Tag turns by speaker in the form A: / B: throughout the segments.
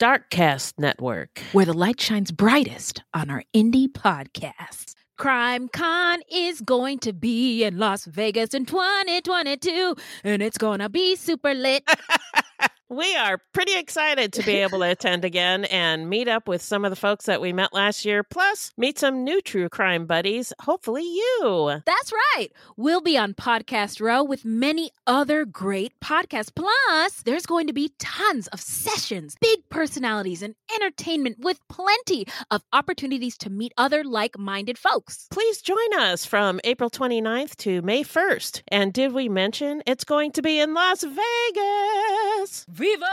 A: Darkcast Network.
B: where the light shines brightest on our indie podcasts. Crime Con is going to be in Las Vegas in 2022, and it's gonna be super lit.
A: We are pretty excited to be able to attend again and meet up with some of the folks that we met last year, plus meet some new true crime buddies, hopefully you.
B: That's right. We'll be on Podcast Row with many other great podcasts. Plus, there's going to be tons of sessions, big personalities, and entertainment with plenty of opportunities to meet other like minded folks.
A: Please join us from April 29th to May 1st. And did we mention it's going to be in Las Vegas?
B: Viva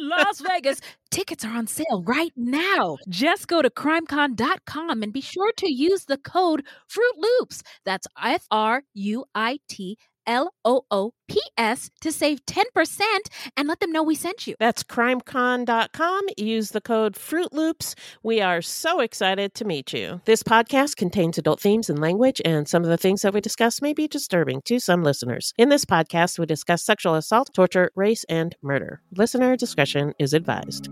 B: Las Vegas! Tickets are on sale right now. Just go to crimecon.com and be sure to use the code Fruit Loops. That's F R U I T L O O P S to save 10% and let them know we sent you.
A: That's crimecon.com. Use the code Fruit Loops. We are so excited to meet you. This podcast contains adult themes and language, and some of the things that we discuss may be disturbing to some listeners. In this podcast, we discuss sexual assault, torture, race, and murder. Listener discretion is advised.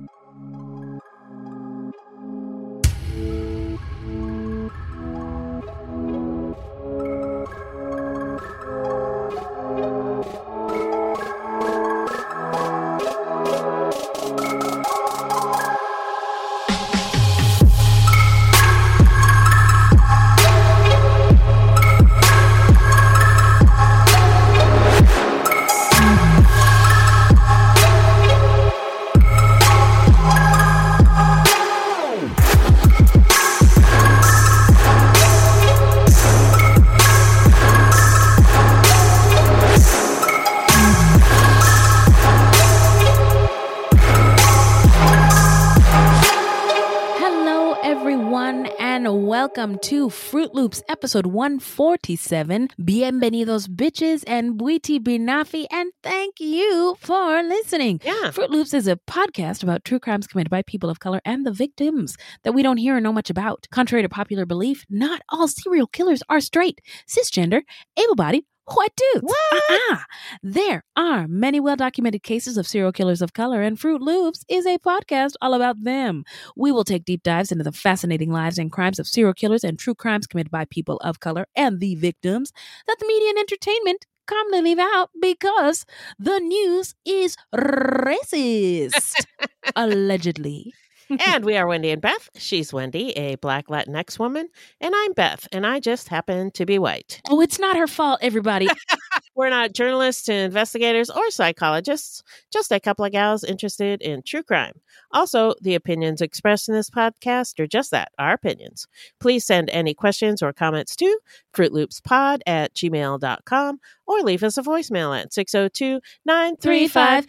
B: Welcome to Fruit Loops episode 147. Bienvenidos, bitches, and Buiti Binafi, and thank you for listening.
A: Yeah.
B: Fruit Loops is a podcast about true crimes committed by people of color and the victims that we don't hear or know much about. Contrary to popular belief, not all serial killers are straight, cisgender, able bodied, white dudes.
A: What?
B: Uh-uh. There are many well documented cases of serial killers of color, and Fruit Loops is a podcast all about them. We will take deep dives into the fascinating lives and crimes of serial killers and true crimes committed by people of color and the victims that the media and entertainment commonly leave out because the news is racist. Allegedly.
A: And we are Wendy and Beth. She's Wendy, a black Latinx woman, and I'm Beth, and I just happen to be white.
B: Oh, it's not her fault, everybody.
A: We're not journalists, investigators, or psychologists, just a couple of gals interested in true crime. Also, the opinions expressed in this podcast are just that, our opinions. Please send any questions or comments to fruitloopspod at gmail.com or leave us a voicemail at 602 935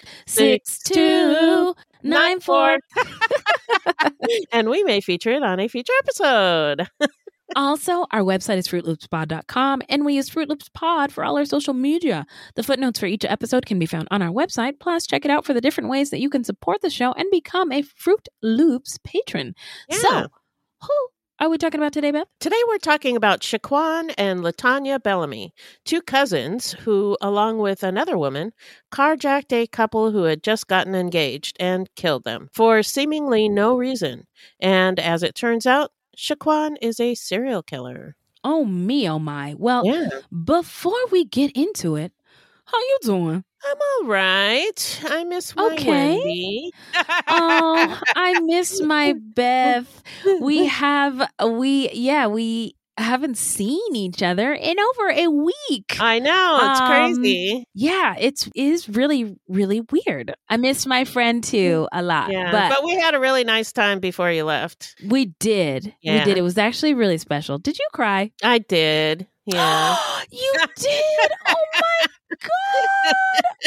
B: 6294.
A: and we may feature it on a future episode.
B: Also, our website is fruitloopspod.com and we use Fruit Loops Pod for all our social media. The footnotes for each episode can be found on our website. Plus, check it out for the different ways that you can support the show and become a Fruit Loops patron.
A: Yeah.
B: So, who Oh, are we talking about today, Beth?
A: Today we're talking about Shiquan and Latonia Bellamy, two cousins who, along with another woman, carjacked a couple who had just gotten engaged and killed them for seemingly no reason. And as it turns out, Shiquan is a serial killer.
B: Oh, me, oh, my. Well,
A: Yeah.
B: before we get into it, how you doing?
A: I'm all right. I miss my
B: Okay.
A: Wendy.
B: oh, I miss my Beth. We have we yeah, we haven't seen each other in over a week.
A: I know it's
B: Um,
A: crazy.
B: yeah, it's it is really really weird. I miss my friend too a lot.
A: Yeah,
B: but,
A: but, we had a really nice time before you left.
B: we did.
A: Yeah.
B: We did. It was actually really special. Did you cry?
A: I did. Yeah.
B: you did. Oh my god!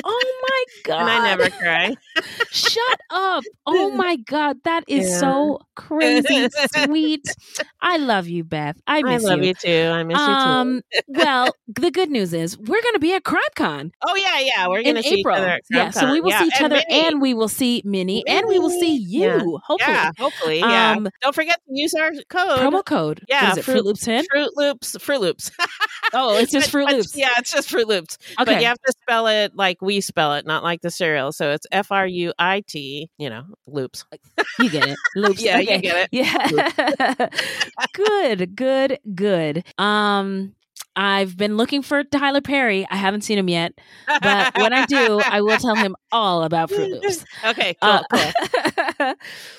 B: Oh my god!
A: and I never cry.
B: Shut up! Oh my god, that is
A: Yeah.
B: so crazy sweet. I love you, Beth. I
A: I
B: miss
A: love you. too. I miss you too.
B: Um, well, the good news is we're going to be at CrimeCon
A: Oh yeah, yeah. We're
B: in
A: gonna see
B: April.
A: each other
B: yeah, so we will
A: Yeah,
B: see each other,
A: Minnie.
B: and we will see Minnie, and we will see you.
A: Yeah.
B: Hopefully,
A: Yeah, hopefully. Yeah.
B: Um,
A: Don't forget to use our code.
B: promo code.
A: Yeah,
B: what is it Fruit, Loops ten?
A: Fruit Loops. Fruit Loops.
B: Oh, it's just Fruit Loops.
A: Yeah, it's just Fruit Loops. But
B: Okay,
A: you have to spell it like we spell it, not like the cereal. So it's F R U I T. You know, loops.
B: you get it. Loops.
A: Yeah, you get it.
B: Yeah. good, good, good. Um, I've been looking for Tyler Perry. I haven't seen him yet, but when I do, I will tell him all about Fruit Loops.
A: okay, cool,
B: Uh,
A: cool.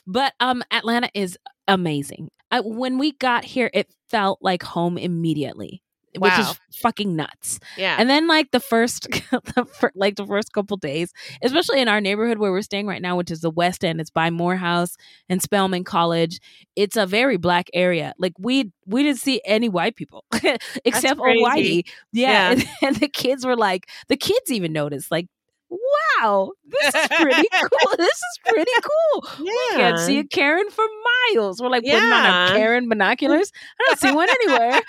B: but um, Atlanta is amazing. I, when we got here, it felt like home immediately, which is fucking nuts.
A: Yeah.
B: And then like the first, the fir- like the first couple days, especially in our neighborhood where we're staying right now, which is the West End. It's by Morehouse and Spelman College. It's a very black area. Like we we didn't see any white people except
A: crazy.
B: Whitey. Yeah,
A: Yeah.
B: And, and the kids were like, the kids even noticed, like. Wow, this is pretty cool. This is pretty cool.
A: yeah.
B: We can't see a Karen for miles. We're like putting on our
A: Yeah.
B: Karen binoculars. I don't see one anywhere.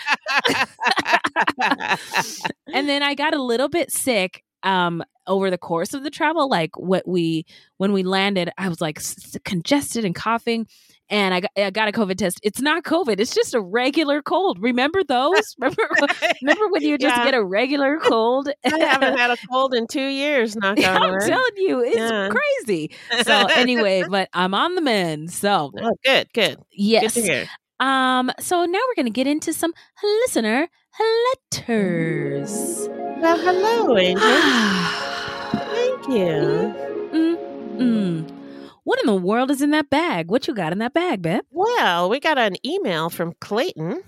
B: and then I got a little bit sick um over the course of the travel like what we when we landed I was like s- congested and coughing and I got, I got a covid test it's not covid it's just a regular cold remember those remember remember when you just
A: Yeah.
B: get a regular cold
A: I haven't had a cold in two years. Knock on
B: I'm telling you it's
A: Yeah.
B: crazy so anyway but I'm on the mend so
A: Oh, good, good,
B: yes
A: good
B: um so now we're going to get into some listener letters
A: Well, hello, Angel. Thank you.
B: mm. What in the world is in that bag? What you got in that bag, Beth?
A: Well, we got an email from Clayton,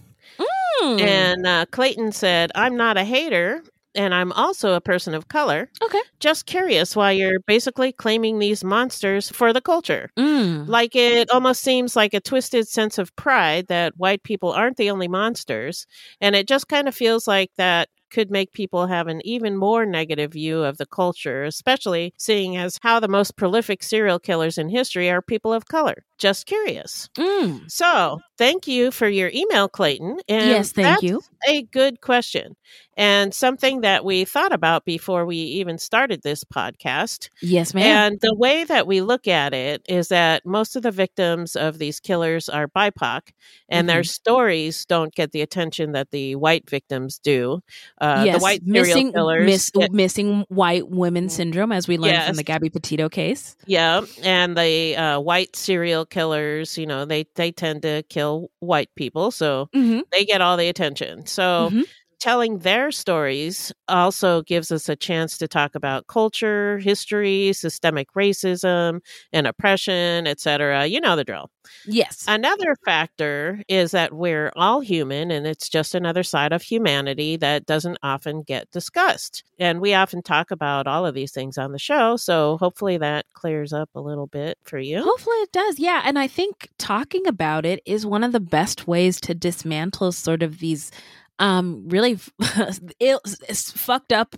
B: Mm.
A: and uh, Clayton said, "I'm not a hater." And I'm also a person of color.
B: Okay.
A: Just curious why you're basically claiming these monsters for the culture.
B: Mm.
A: Like it almost seems like a twisted sense of pride that white people aren't the only monsters. And it just kind of feels like that could make people have an even more negative view of the culture, especially seeing as how the most prolific serial killers in history are people of color. Just curious.
B: Mm.
A: So, thank you for your email, Clayton. And
B: Yes, thank
A: that's
B: you.
A: A good question. And something that we thought about before we even started this podcast.
B: Yes, ma'am.
A: And the way that we look at it is that most of the victims of these killers are BIPOC, and their
B: Mhm.
A: stories don't get the attention that the white victims do. Uh,
B: yes,
A: The white serial
B: missing
A: killers.
B: miss,
A: uh,
B: missing white women syndrome, as we learned from the Gabby Petito case.
A: Yeah, and the uh, white serial killers, you know, they they tend to kill white people, so
B: Mm-hmm.
A: they get all the attention. So
B: Mhm.
A: Telling their stories also gives us a chance to talk about culture, history, systemic racism and oppression, etc. You know the drill.
B: Yes.
A: Another factor is that we're all human and it's just another side of humanity that doesn't often get discussed. And we often talk about all of these things on the show, so hopefully that clears up a little bit for you.
B: Hopefully it does. Yeah. And I think talking about it is one of the best ways to dismantle sort of these um really ill, s- fucked up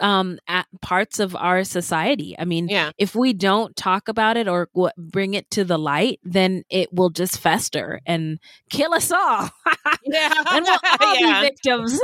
B: um at parts of our society. I mean,
A: Yeah.
B: if we don't talk about it or w- bring it to the light, then it will just fester and kill us all.
A: Yeah.
B: and we'll all
A: Yeah.
B: be victims.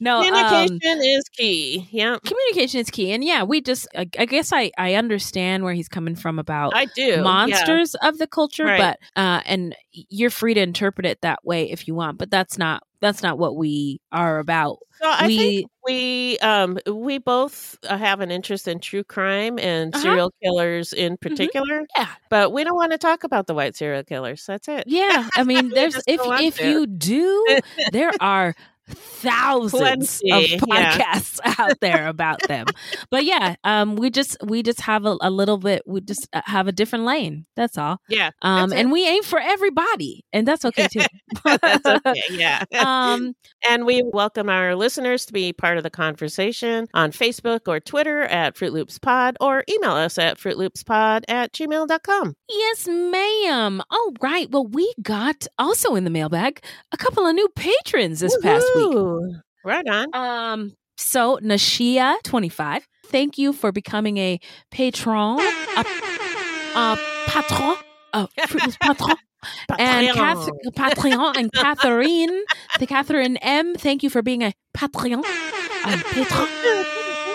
B: no, um,
A: Communication is key. Yeah.
B: communication is key. And yeah, we just, I, I guess I, I understand where he's coming from about
A: I do. yeah.
B: monsters of the culture,
A: Right.
B: but, uh, and you're free to interpret it that way if you want, but that's not, that's not what we are about.
A: So I
B: we,
A: think we um we both uh, have an interest in true crime and
B: Uh-huh.
A: serial killers in particular,
B: yeah,
A: but we don't want to talk about the white serial killers. That's it.
B: yeah. I mean, there's, if, if you do, there are thousands
A: Plenty,
B: of
A: yeah.
B: podcasts out there about them. But yeah, um, we just we just have a, a little bit. We just uh, have a different lane. That's all.
A: Yeah.
B: Um,
A: That's it.
B: and we aim for everybody, and that's okay too.
A: That's okay. Yeah.
B: um,
A: and we welcome our listeners to be part of the conversation on Facebook or Twitter at Fruit Loops Pod or email us at fruitloopspod at gmail.com.
B: yes, ma'am. All right. Well, we got also in the mailbag a couple of new patrons this past week.
A: Right on.
B: Um, So, Nashia25, thank you for becoming a patron, a, a patron, a patron. And Kath- Patreon and Catherine, the Catherine M, thank you for being a Patreon, a patron.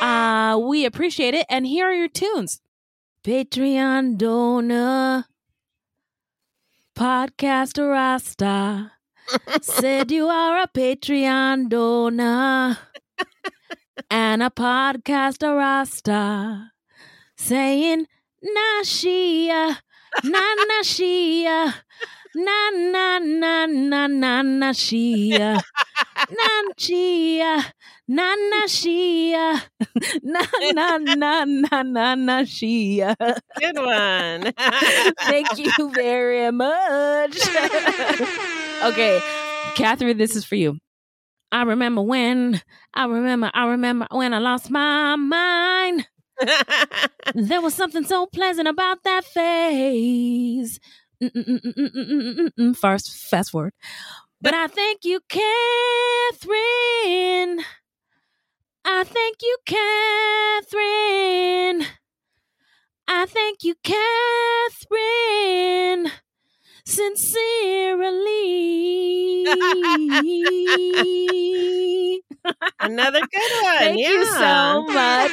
B: Uh, we appreciate it. And here are your tunes. Patreon donor, podcaster Rasta said you are a Patreon donor and a podcaster Rasta saying Nashia, na na na na na na Nashia, na Shia, na na Shia, na na na na na na Shia.
A: Good one.
B: Thank you very much. okay, Catherine, this is for you. I remember when, I remember, I remember when I lost my mind. There was something so pleasant about that phase. Mm-mm-mm-mm-mm-mm-mm. Fast, forward. But I thank you, Catherine. I thank you, Catherine. I thank you, Catherine. Sincerely.
A: Another good one.
B: Thank you so much.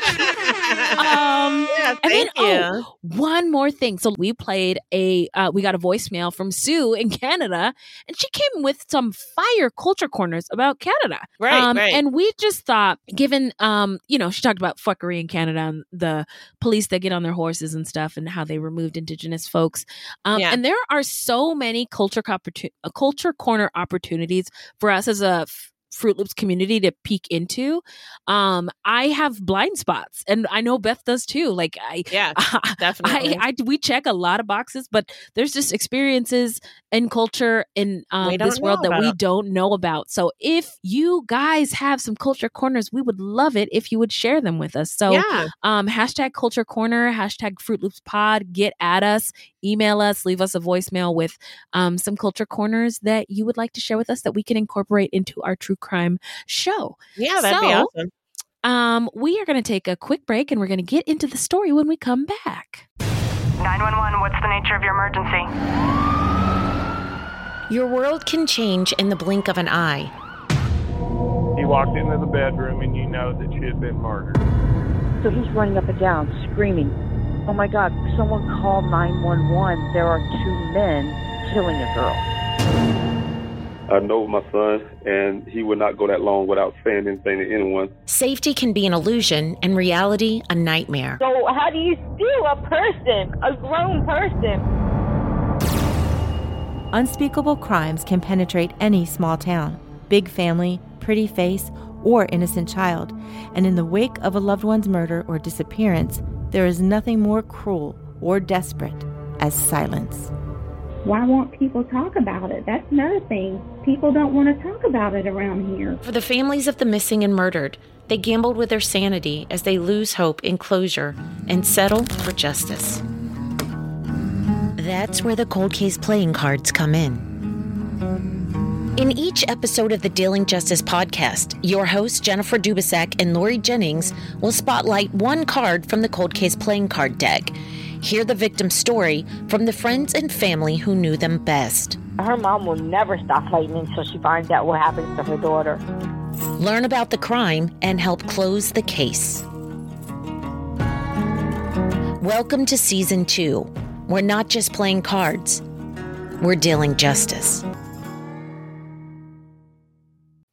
B: Um,
A: yeah,
B: and then,
A: thank you.
B: oh, one more thing. So we played a, uh, we got a voicemail from Sue in Canada, and she came with some fire culture corners about Canada.
A: right,
B: um,
A: right.
B: And we just thought, given, um, you know, she talked about fuckery in Canada and the police that get on their horses and stuff, and how they removed Indigenous folks. Um,
A: Yeah.
B: And there are so many culture uh, culture corner opportunities for us as a Fruit Loops community to peek into. Um, I have blind spots, and I know Beth does too. Like I,
A: yeah, definitely.
B: I, I we check a lot of boxes, but there's just experiences and culture in um, this world that we
A: about.
B: don't know about. So if you guys have some culture corners, we would love it if you would share them with us. So
A: yeah,
B: um, hashtag culture corner, hashtag Fruit Loops Pod. Get at us, email us, leave us a voicemail with um, some culture corners that you would like to share with us that we can incorporate into our true crime show.
A: yeah, that'd be awesome.
B: Um, we are going to take a quick break and we're going to get into the story when we come back.
C: 911, what's the nature of your emergency?
D: Your world can change in the blink of an eye.
E: He walked into the bedroom and you know that she had been murdered.
F: So he's running up and down, screaming, Oh my God, someone call 911. There are two men killing a girl.
G: I know my son, and he would not go that long without saying anything to anyone.
D: Safety can be an illusion and reality a nightmare.
F: So, how do you steal a person, a grown person?
H: Unspeakable crimes can penetrate any small town, big family, pretty face, or innocent child. And in the wake of a loved one's murder or disappearance, there is nothing more cruel or desperate as silence.
I: Why won't people talk about it? That's another thing. People don't want to talk about it around here.
D: For the families of the missing and murdered, they gambled with their sanity as they lose hope in closure and settle for justice. That's where the cold case playing cards come in. In each episode of the Dealing Justice podcast, your hosts Jennifer Dubisak and Lori Jennings will spotlight one card from the cold case playing card deck. Hear the victim's story from the friends and family who knew them best.
F: Her mom will never stop fighting until she finds out what happens to her daughter.
D: Learn about the crime and help close the case. Welcome to season two. We're not just playing cards, we're dealing justice.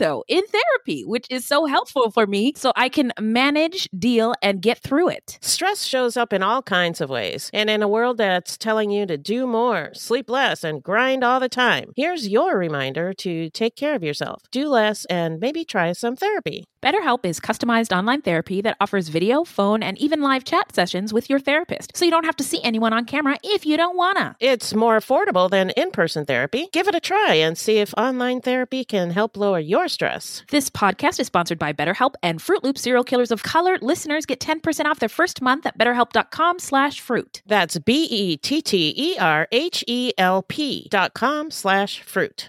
B: though, in therapy, which is so helpful for me so I can manage, deal, and get through it.
A: Stress shows up in all kinds of ways. And in a world that's telling you to do more, sleep less, and grind all the time, here's your reminder to take care of yourself, do less, and maybe try some therapy.
B: BetterHelp is customized online therapy that offers video, phone, and even live chat sessions with your therapist, so you don't have to see anyone on camera if you don't wanna.
A: It's more affordable than in person therapy. Give it a try and see if online therapy can help lower your stress.
B: This podcast is sponsored by BetterHelp and Fruit Loop Serial Killers of Color. Listeners get 10% off their first month at betterhelp.com slash fruit.
A: That's B E T T E R H E L P dot com slash fruit.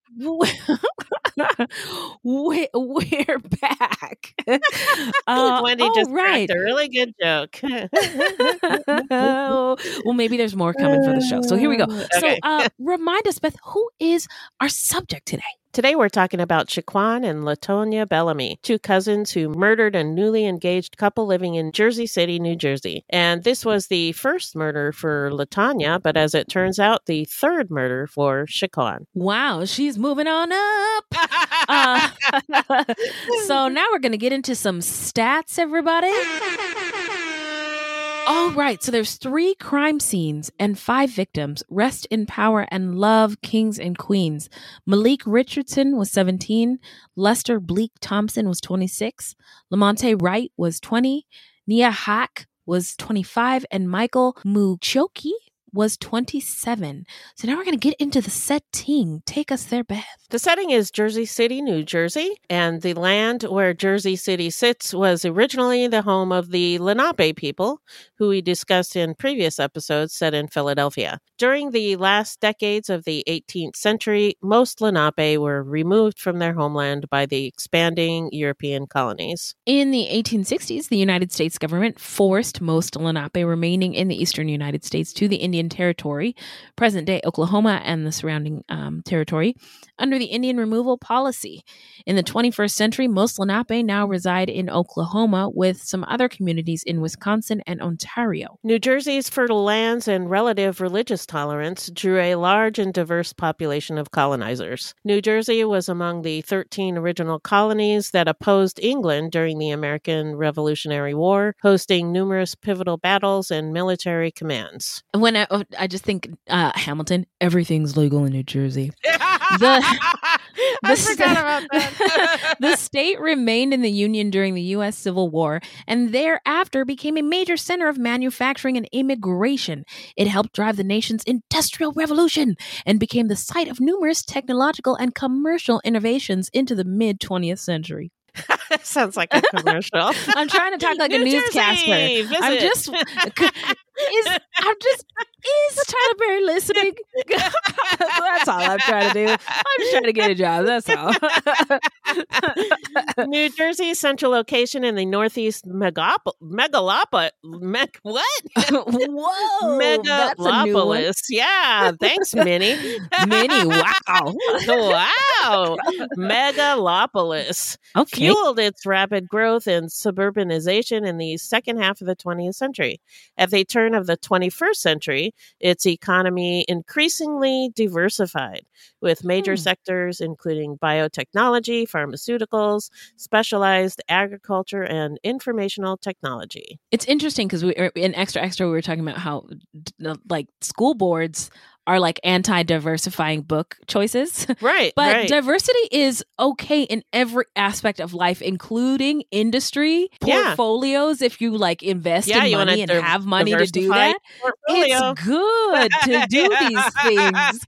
B: we- we're back. Uh,
A: Wendy
B: oh,
A: just
B: right.
A: a really good joke.
B: Well, maybe there's more coming for the show. So here we go. So, uh, remind us, Beth, who is our subject today?
A: Today we're talking about Shiquan and Latonia Bellamy, two cousins who murdered a newly engaged couple living in Jersey City, New Jersey. And this was the first murder for Latonia, but as it turns out, the third murder for Shiquan.
B: Wow, she's moving on up. Uh, so now we're going to get into some stats, everybody. All right, so there's three crime scenes and five victims. Rest in power and love, kings and queens. Malik Richardson was 17. Lester Bleak Thompson was 26. Lamonte Wright was 20. Nia Haqq was 25. And Michael Muchioki was 27. So now we're going to get into the setting. Take us there, Beth.
A: The setting is Jersey City, New Jersey, and the land where Jersey City sits was originally the home of the Lenape people, who we discussed in previous episodes set in Philadelphia. During the last decades of the 18th century, most Lenape were removed from their homeland by the expanding European colonies.
B: In the 1860s, the United States government forced most Lenape remaining in the eastern United States to the Indian Territory, present day Oklahoma and the surrounding um, territory, under the Indian removal policy. In the 21st century, most Lenape now reside in Oklahoma with some other communities in Wisconsin and Ontario.
A: New Jersey's fertile lands and relative religious tolerance drew a large and diverse population of colonizers. New Jersey was among the 13 original colonies that opposed England during the American Revolutionary War, hosting numerous pivotal battles and military commands.
B: When oh, I just think uh, Hamilton, everything's legal in New Jersey. The,
A: I
B: sta-
A: forgot about that.
B: the state remained in the Union during the U.S. Civil War and thereafter became a major center of manufacturing and immigration. It helped drive the nation's industrial revolution and became the site of numerous technological and commercial innovations into the mid 20th century.
A: Sounds like a commercial.
B: I'm trying to talk like a
A: New
B: newscaster.
A: Jersey,
B: I'm just is I'm just is Tyler Perry listening? That's all I'm trying to do. I'm just trying to get a job. That's all.
A: New Jersey's central location in the northeast megap- megalopo- meg- what?
B: Whoa, that's a new one.
A: megalopolis. Yeah, thanks, Minnie.
B: Minnie, wow.
A: wow. Megalopolis.
B: Okay.
A: Fueled its rapid growth and suburbanization in the second half of the 20th century. At the turn of the 21st century, its economy increasingly diversified, with major
B: Hmm.
A: sectors including biotechnology, pharmaceuticals, specialized agriculture, and informational technology.
B: It's interesting because we er, in extra extra we were talking about how like school boards are like anti-diversifying book choices.
A: Right.
B: But
A: right.
B: diversity is okay in every aspect of life, including industry,
A: Yeah.
B: portfolios. If you like invest
A: Yeah,
B: in money and have money to do that,
A: portfolio.
B: it's good to do these things.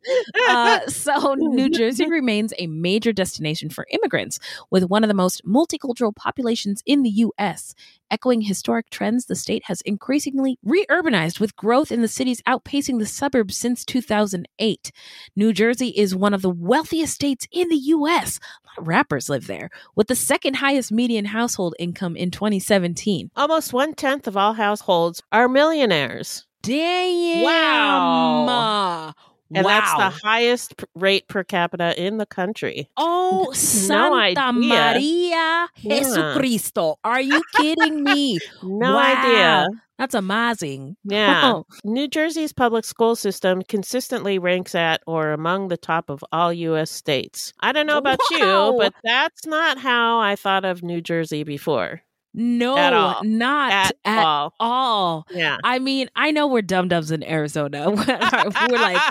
B: Uh, so, New Jersey remains a major destination for immigrants, with one of the most multicultural populations in the U.S. Echoing historic trends, the state has increasingly reurbanized with growth in the cities outpacing the suburbs since 2008. New Jersey is one of the wealthiest states in the U.S. A lot of rappers live there, with the second highest median household income in 2017.
A: Almost one tenth of all households are millionaires.
B: Damn.
A: Wow. And that's the highest rate per capita in the country.
B: Oh,
A: No
B: Santa
A: idea.
B: Maria
A: Yeah.
B: Jesucristo. Are you kidding me?
A: No
B: Wow.
A: idea.
B: That's amazing.
A: Yeah. New Jersey's public school system consistently ranks at or among the top of all U.S. states. I don't know about
B: Wow.
A: you, but that's not how I thought of New Jersey before.
B: No,
A: At all.
B: not
A: At
B: at,
A: all.
B: all.
A: Yeah.
B: I mean, I know we're dum dums in Arizona. we're like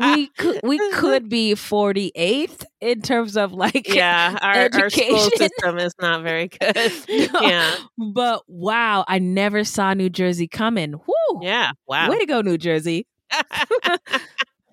B: we could we could be 48th in terms of like
A: yeah, our, our school
B: education.
A: system is not very good.
B: No,
A: Yeah.
B: But wow, I never saw New Jersey coming. Whoo.
A: Yeah. Wow.
B: Way to go, New Jersey.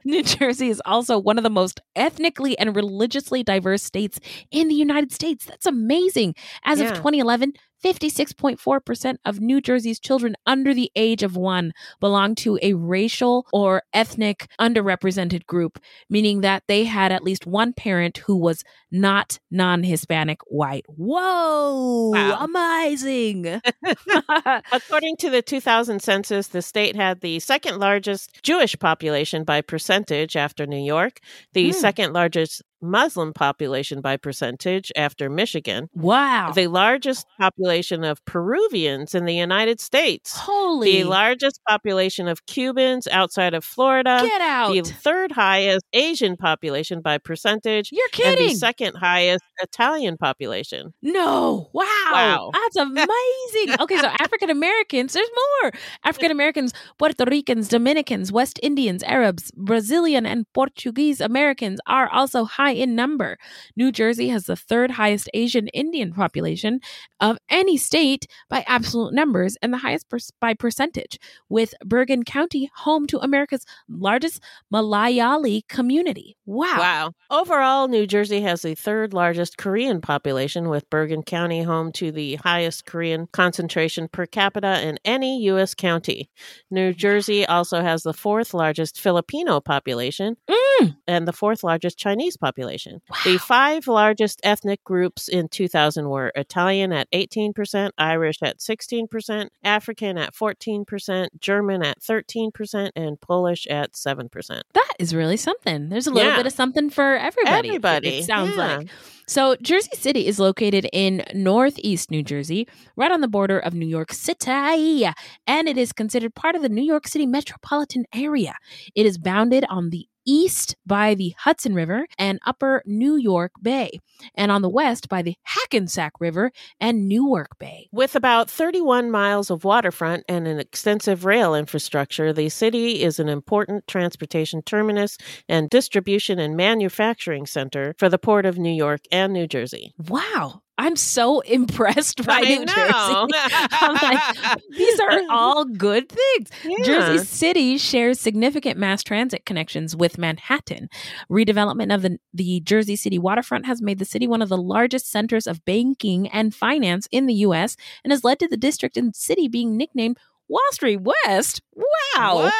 B: New Jersey is also one of the most ethnically and religiously diverse states in the United States. That's amazing. As of 2011, 56.4% of New Jersey's children under the age of one belong to a racial or ethnic underrepresented group, meaning that they had at least one parent who was not non Hispanic white. Whoa!
A: Wow.
B: Amazing.
A: According to the 2000 census, the state had the second largest Jewish population by percentage after New York, the
B: Hmm.
A: second largest Muslim population by percentage after Michigan,
B: wow.
A: the largest population of Peruvians in the United States,
B: Holy.
A: the largest population of Cubans outside of Florida,
B: Get out.
A: the third highest Asian population by percentage,
B: You're
A: and the
B: kidding.
A: Second highest Italian population.
B: No. Wow.
A: Wow.
B: That's amazing. okay, so African Americans, there's more. African Americans, Puerto Ricans, Dominicans, West Indians, Arabs, Brazilian, and Portuguese Americans are also high in number. New Jersey has the third highest Asian Indian population of any state by absolute numbers and the highest per- by percentage, with Bergen County home to America's largest Malayali community. Wow.
A: Wow. Overall, New Jersey has the third largest Korean population, with Bergen County home to the highest Korean concentration per capita in any U.S. county. New Jersey also has the fourth largest Filipino population
B: Mm.
A: and the fourth largest Chinese population. The five largest ethnic groups in 2000 were Italian at 18%, Irish at 16%, African at 14%, German at 13%, and Polish at 7%.
B: That is really something. There's a little
A: Yeah.
B: bit of something for everybody.
A: Everybody,
B: It, sounds
A: yeah.
B: Like. So, Jersey City is located in northeast New Jersey, right on the border of New York City, and it is considered part of the New York City metropolitan area. It is bounded on the east by the Hudson River and Upper New York Bay, and on the west by the Hackensack River and Newark Bay.
A: With about 31 miles of waterfront and an extensive rail infrastructure, the city is an important transportation terminus and distribution and manufacturing center for the Port of New York and New Jersey.
B: Wow. I'm so impressed by
A: I
B: New. Jersey. I'm like, these are all good things.
A: Yeah.
B: Jersey City shares significant mass transit connections with Manhattan. Redevelopment of the, the Jersey City waterfront has made the city one of the largest centers of banking and finance in the U.S. and has led to the district and city being nicknamed Wall Street West. Wow.
A: What?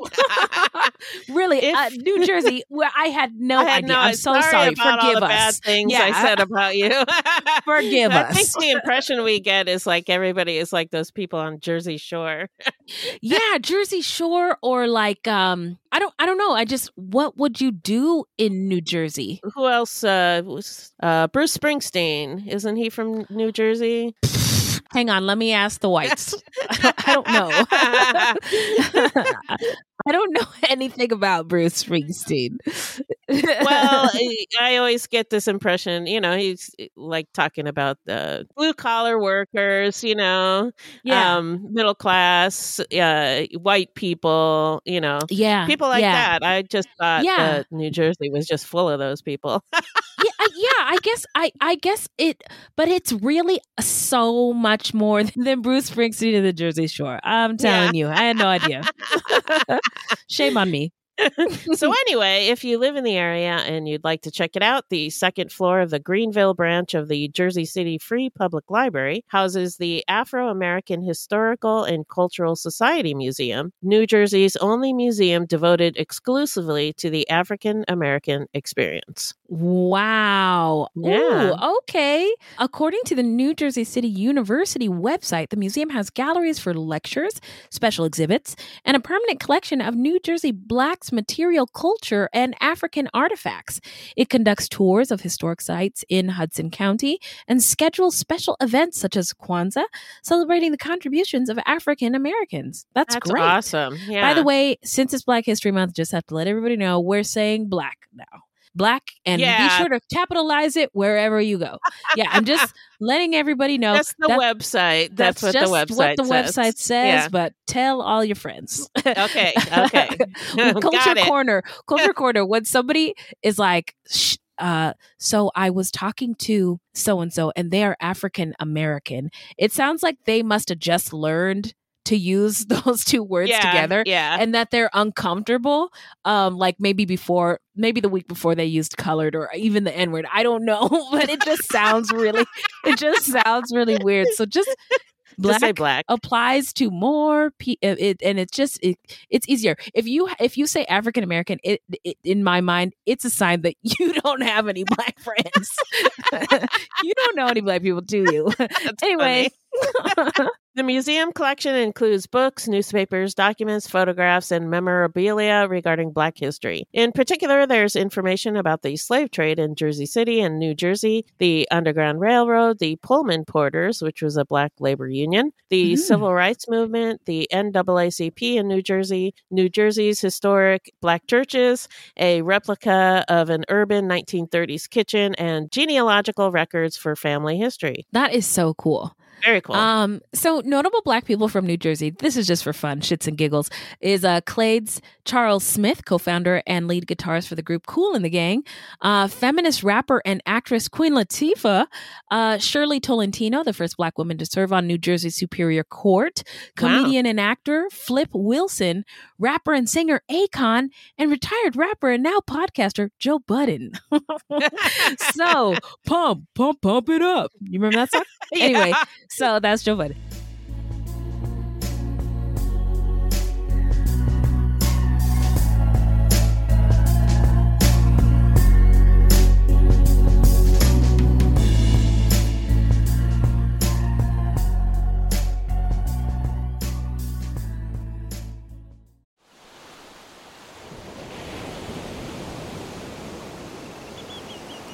B: really, uh, New Jersey, where I had no
A: I had
B: idea.
A: no-
B: I'm so
A: sorry
B: sorry. Forgive
A: all the
B: us.
A: bad things
B: Yeah.
A: I said about you.
B: Forgive
A: I think the impression we get is like everybody is like those people on Jersey Shore.
B: yeah, Jersey Shore or like um I don't I don't know. I just what would you do in New Jersey?
A: Who else? Uh, was, uh, Bruce Springsteen, isn't he from New Jersey?
B: Hang on, let me ask the whites. I don't know. I don't know anything about Bruce Springsteen.
A: well, I- always get this impression, you know, he's eh, like talking about the blue collar workers, you know,
B: Yeah.
A: um, middle class, uh, white people, you know,
B: Yeah,
A: people like
B: yeah.
A: that. I just thought
B: Yeah.
A: that New Jersey was just full of those people.
B: yeah, I- yeah, I guess I I guess it but it's really so much more than Bruce Springsteen and the Jersey Shore. I'm telling you. I had no idea. Shame on me.
A: so anyway, if you live in the area and you'd like to check it out, the second floor of the Greenville branch of the Jersey City Free Public Library houses the Afro American Historical and Cultural Society Museum, New Jersey's only museum devoted exclusively to the African American experience.
B: Wow.
A: Yeah.
B: Ooh, okay. According to the New Jersey City University website, the museum has galleries for lectures, special exhibits, and a permanent collection of New Jersey Blacks material culture and African artifacts. It conducts tours of historic sites in Hudson County and schedules special events such as Kwanzaa, celebrating the contributions of African Americans. That's,
A: That's
B: great.
A: awesome.
B: By the way, since it's Black History Month, just have to let everybody know we're saying black now. Black and be sure to capitalize it wherever you go. Yeah, I'm just letting everybody know
A: That's the
B: that-
A: website. That's, what the
B: just
A: website
B: what the
A: says.
B: website says,
A: Yeah.
B: but tell all your friends.
A: Okay. Okay.
B: Culture corner, culture corner. When somebody is like, Shh, uh, so I was talking to so and so, and they are African American. It sounds like they must have just learned to use those two words
A: Yeah,
B: together,
A: yeah.
B: and that they're uncomfortable. Um, like maybe before, maybe the week before they used colored or even the N word. I don't know, but it just sounds really, it just sounds really weird. So just
A: Just say black.
B: applies to more pe- it, it and it's just it, it's easier if you if you say african american it, it in my mind it's a sign that you don't have any black friends you don't know any black people do you anyway
A: The museum collection includes books, newspapers, documents, photographs, and memorabilia regarding Black history. In particular, there's information about the slave trade in Jersey City and New Jersey, the Underground Railroad, the Pullman Porters, which was a Black labor union, the
B: Mm.
A: Civil Rights Movement, the NAACP in New Jersey, New Jersey's historic Black churches, a replica of an urban 1930s kitchen, and genealogical records for family history.
B: that is so cool
A: Very cool.
B: Um, so notable black people from New Jersey, this is just for fun, shits and giggles, is uh Claydes Charles Smith, co-founder and lead guitarist for the group Kool in the Gang, uh, feminist rapper and actress Queen Latifah, uh, Shirley Tolentino, the first black woman to serve on New Jersey Superior Court, comedian and actor Flip Wilson, rapper and singer Akon, and retired rapper and now podcaster Joe Budden. so pump, pump, pump it up. You remember that song? Anyway,
A: Yeah.
B: So that's Joe Budden.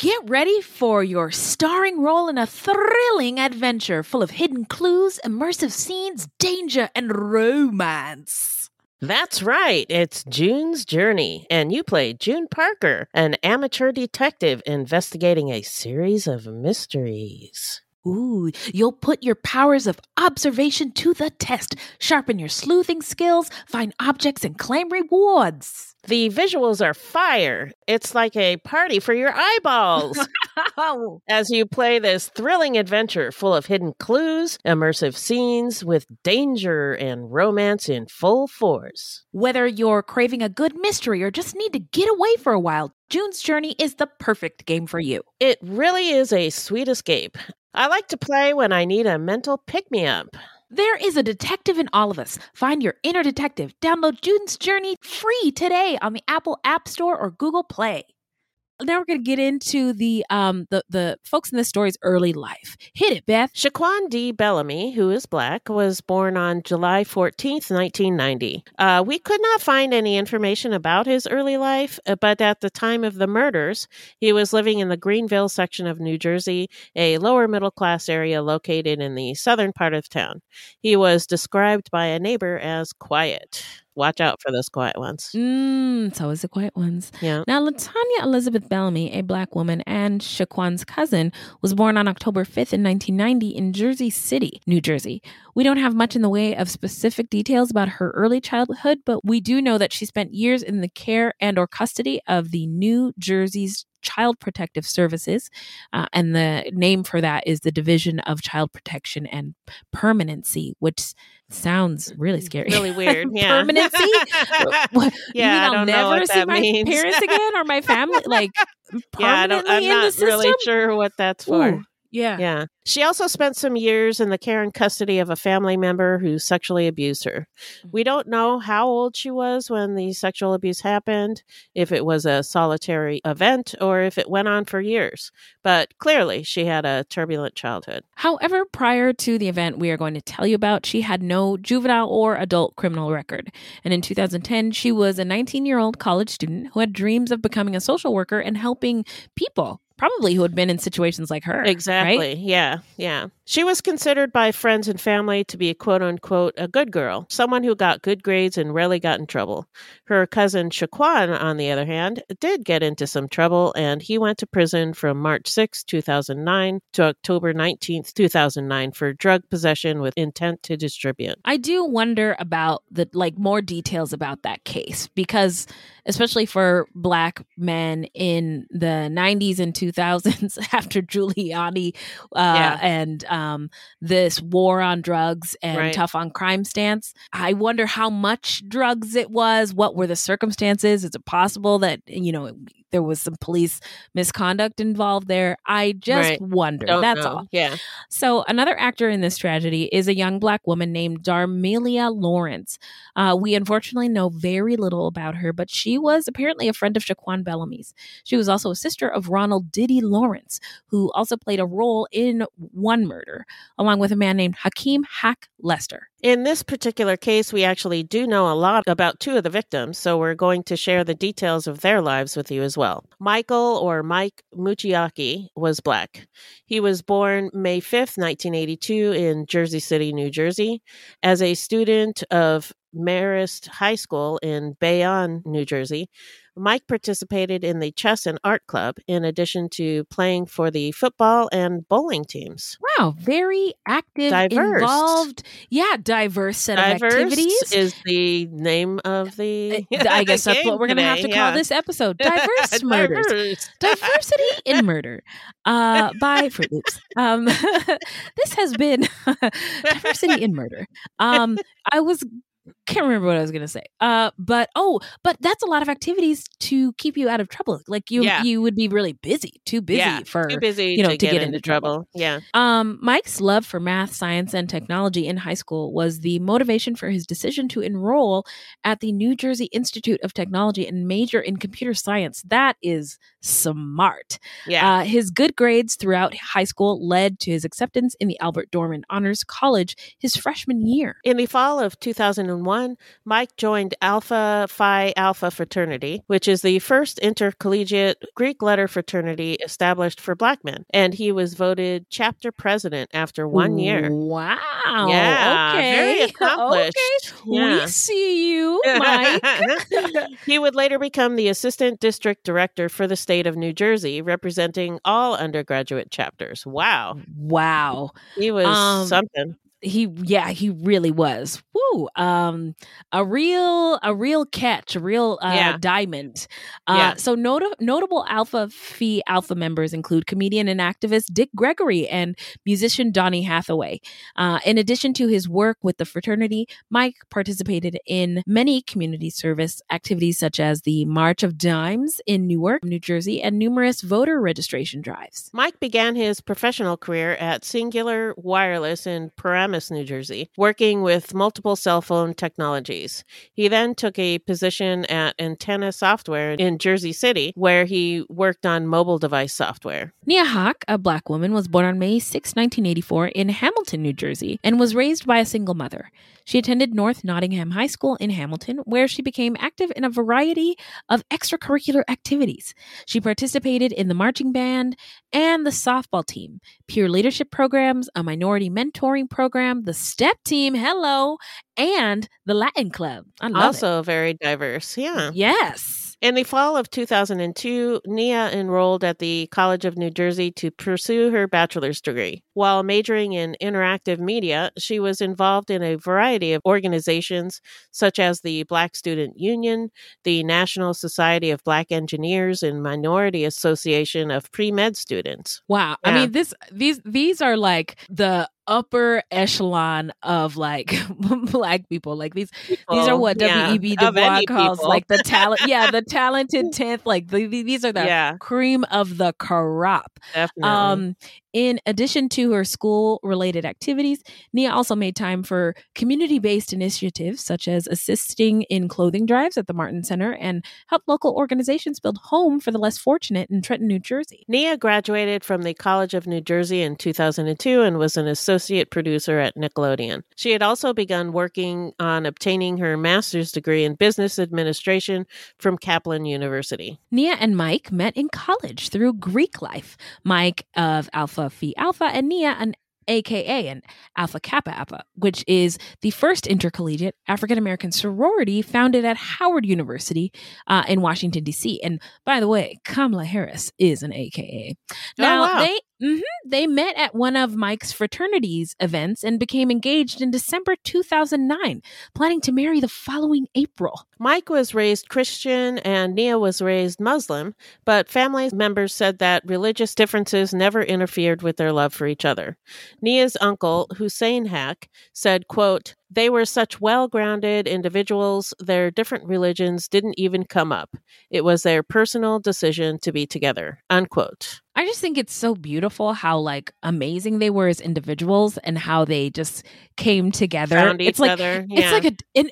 B: Get ready for your starring role in a thrilling adventure full of hidden clues, immersive scenes, danger, and romance.
A: That's right. It's June's Journey, and you play June Parker, an amateur detective investigating a series of mysteries.
B: Ooh, you'll put your powers of observation to the test, sharpen your sleuthing skills, find objects, and claim rewards.
A: The visuals are fire. It's like a party for your eyeballs. As you play this thrilling adventure full of hidden clues, immersive scenes with danger and romance in full force.
B: Whether you're craving a good mystery or just need to get away for a while, June's Journey is the perfect game for you.
A: It really is a sweet escape. I like to play when I need a mental pick me up.
B: There is a detective in all of us. Find your inner detective. Download June's Journey free today on the Apple App Store or Google Play. Now we're going to get into the um the the folks in this story's early life. Hit it, Beth.
A: Shiquan D. Bellamy, who is black, was born on July 14th, 1990. Uh, we could not find any information about his early life, uh, but at the time of the murders, he was living in the Greenville section of New Jersey, a lower middle class area located in the southern part of town. He was described by a neighbor as quiet. Watch out for those quiet ones.
B: Mm, so is the quiet ones.
A: Yeah.
B: Now, Latonia Elizabeth Bellamy, a black woman and Shiquan's cousin, was born on October 5th in 1990 in Jersey City, New Jersey. We don't have much in the way of specific details about her early childhood, but we do know that she spent years in the care and or custody of the New Jersey's Child Protective Services, uh, and the name for that is the Division of Child Protection and Permanency, which sounds really scary.
A: Really weird. Yeah.
B: Permanency? What,
A: Yeah, I
B: I'll
A: don't know
B: never
A: what
B: see
A: that
B: my
A: means.
B: parents again or my family? Like
A: Yeah, I don't, I'm
B: in the
A: not really sure what that's for.
B: Ooh, yeah.
A: Yeah. She also spent some years in the care and custody of a family member who sexually abused her.
B: Mm-hmm.
A: We don't know how old she was when the sexual abuse happened, if it was a solitary event or if it went on for years. But clearly, she had a turbulent childhood.
B: However, prior to the event we are going to tell you about, she had no juvenile or adult criminal record. And in 2010, she was a 19 year old college student who had dreams of becoming a social worker and helping people, probably who had been in situations like her.
A: Exactly.
B: right?
A: Yeah. Yeah. She was considered by friends and family to be a quote unquote a good girl, someone who got good grades and rarely got in trouble. Her cousin Shiquan, on the other hand, did get into some trouble and he went to prison from March 6, 2009 to October 19th, 2009 for drug possession with intent to distribute.
B: I do wonder about the like more details about that case because especially for black men in the 90s and 2000s after Giuliani uh,
A: Yeah.
B: And um, this war on drugs and
A: Right.
B: tough on crime stance. I wonder how much drugs it was. What were the circumstances? Is it possible that, you know, there was some police misconduct involved there? I just
A: Right.
B: wonder.
A: Don't
B: That's
A: know.
B: all.
A: Yeah.
B: So, another actor in this tragedy is a young black woman named Darmelia Lawrence. Uh, we unfortunately know very little about her, but she was apparently a friend of Shiquan Bellamy's. She was also a sister of Ronald Diddy Lawrence, who also played a role in one murder, along with a man named Hakeem Hack Lester.
A: In this particular case, we actually do know a lot about two of the victims, so we're going to share the details of their lives with you as well. Michael, or Mike Muchioki, was black. He was born May 5th, 1982, in Jersey City, New Jersey. As a student of Marist High School in Bayonne, New Jersey, Mike participated in the chess and art club in addition to playing for the football and bowling teams.
B: Wow, very active,
A: Diverse.
B: involved. Yeah, diverse set of activities.
A: is the name of the.
B: I guess that's what we're going to have to call
A: yeah.
B: this episode. Diverse murders.
A: Diverse.
B: Diversity in Murder uh, by Fruit Loops. Um, this has been Diversity in Murder. Um, I was can't remember what I was going to say. Uh, but oh, but that's a lot of activities to keep you out of trouble. Like you,
A: Yeah.
B: you would be really busy, too busy
A: yeah,
B: for
A: too busy
B: you know
A: to, get, into trouble. Yeah.
B: um, Mike's love for math, science, and technology in high school was the motivation for his decision to enroll at the New Jersey Institute of Technology and major in computer science. That is smart.
A: Yeah.
B: Uh, his good grades throughout high school led to his acceptance in the Albert Dorman Honors College his freshman year.
A: In the fall of 2001, Mike joined Alpha Phi Alpha fraternity, which is the first intercollegiate Greek letter fraternity established for black men, and he was voted chapter president after one year.
B: Wow.
A: Yeah,
B: Okay.
A: very accomplished.
B: Okay.
A: Yeah.
B: We see you, Mike.
A: he would later become the assistant district director for the state of New Jersey, representing all undergraduate chapters. Wow.
B: wow.
A: He was
B: Um,
A: something.
B: He yeah he really was woo um a real a real catch a real uh,
A: Yeah.
B: diamond uh
A: Yeah.
B: so not- notable alpha phi alpha members include comedian and activist dick gregory and musician donny hathaway uh, in addition to his work with the fraternity mike participated in many community service activities such as the march of dimes in newark new jersey and numerous voter registration drives
A: Mike began his professional career at Cingular Wireless in Paramus, New Jersey, working with multiple cell phone technologies. He then took a position at Antenna Software in Jersey City, where he worked on mobile device software.
B: Nia Haqq, a black woman, was born on May 6, 1984, in Hamilton, New Jersey, and was raised by a single mother. She attended North Nottingham High School in Hamilton, where she became active in a variety of extracurricular activities. She participated in the marching band and the softball team, peer leadership programs, a minority mentoring program, the STEP team, hello, and the Latin Club. I love it.
A: also very diverse. Yeah.
B: Yes.
A: In the fall of 2002, Nia enrolled at the College of New Jersey to pursue her bachelor's degree. While majoring in interactive media, she was involved in a variety of organizations such as the Black Student Union, the National Society of Black Engineers, and Minority Association of Pre-Med Students.
B: Wow. I mean this these these are like the upper echelon of like black people. Like these these are what
A: yeah,
B: WEB Du Bois calls
A: people.
B: like the talent yeah, the talented tenth. Like the, the- these are the
A: Yeah.
B: cream of the crop.
A: Definitely.
B: Um, in addition to her school related activities, Nia also made time for community based initiatives such as assisting in clothing drives at the Martin Center and help local organizations build home for the less fortunate in Trenton, New Jersey.
A: Nia graduated from the College of New Jersey in 2002 and was an associate producer at Nickelodeon. She had also begun working on obtaining her master's degree in business administration from Kaplan University.
B: Nia and Mike met in college through Greek life. Mike of Alpha Phi Alpha and Nia an AKA an Alpha Kappa Alpha, which is the first intercollegiate African American sorority founded at Howard University uh, in Washington, D.C. And by the way, Kamala Harris is an AKA. Now,
A: wow.
B: they mhm, they met at one of Mike's fraternities events and became engaged in December 2009, planning to marry the following April.
A: Mike was raised Christian and Nia was raised Muslim, but family members said that religious differences never interfered with their love for each other. Nia's uncle, Hussein Haqq, said, quote, they were such well-grounded individuals, their different religions didn't even come up. It was their personal decision to be together. Unquote.
B: I just think it's so beautiful how like amazing they were as individuals and how they just came together.
A: Found
B: it's like
A: other,
B: it's
A: yeah.
B: like a an,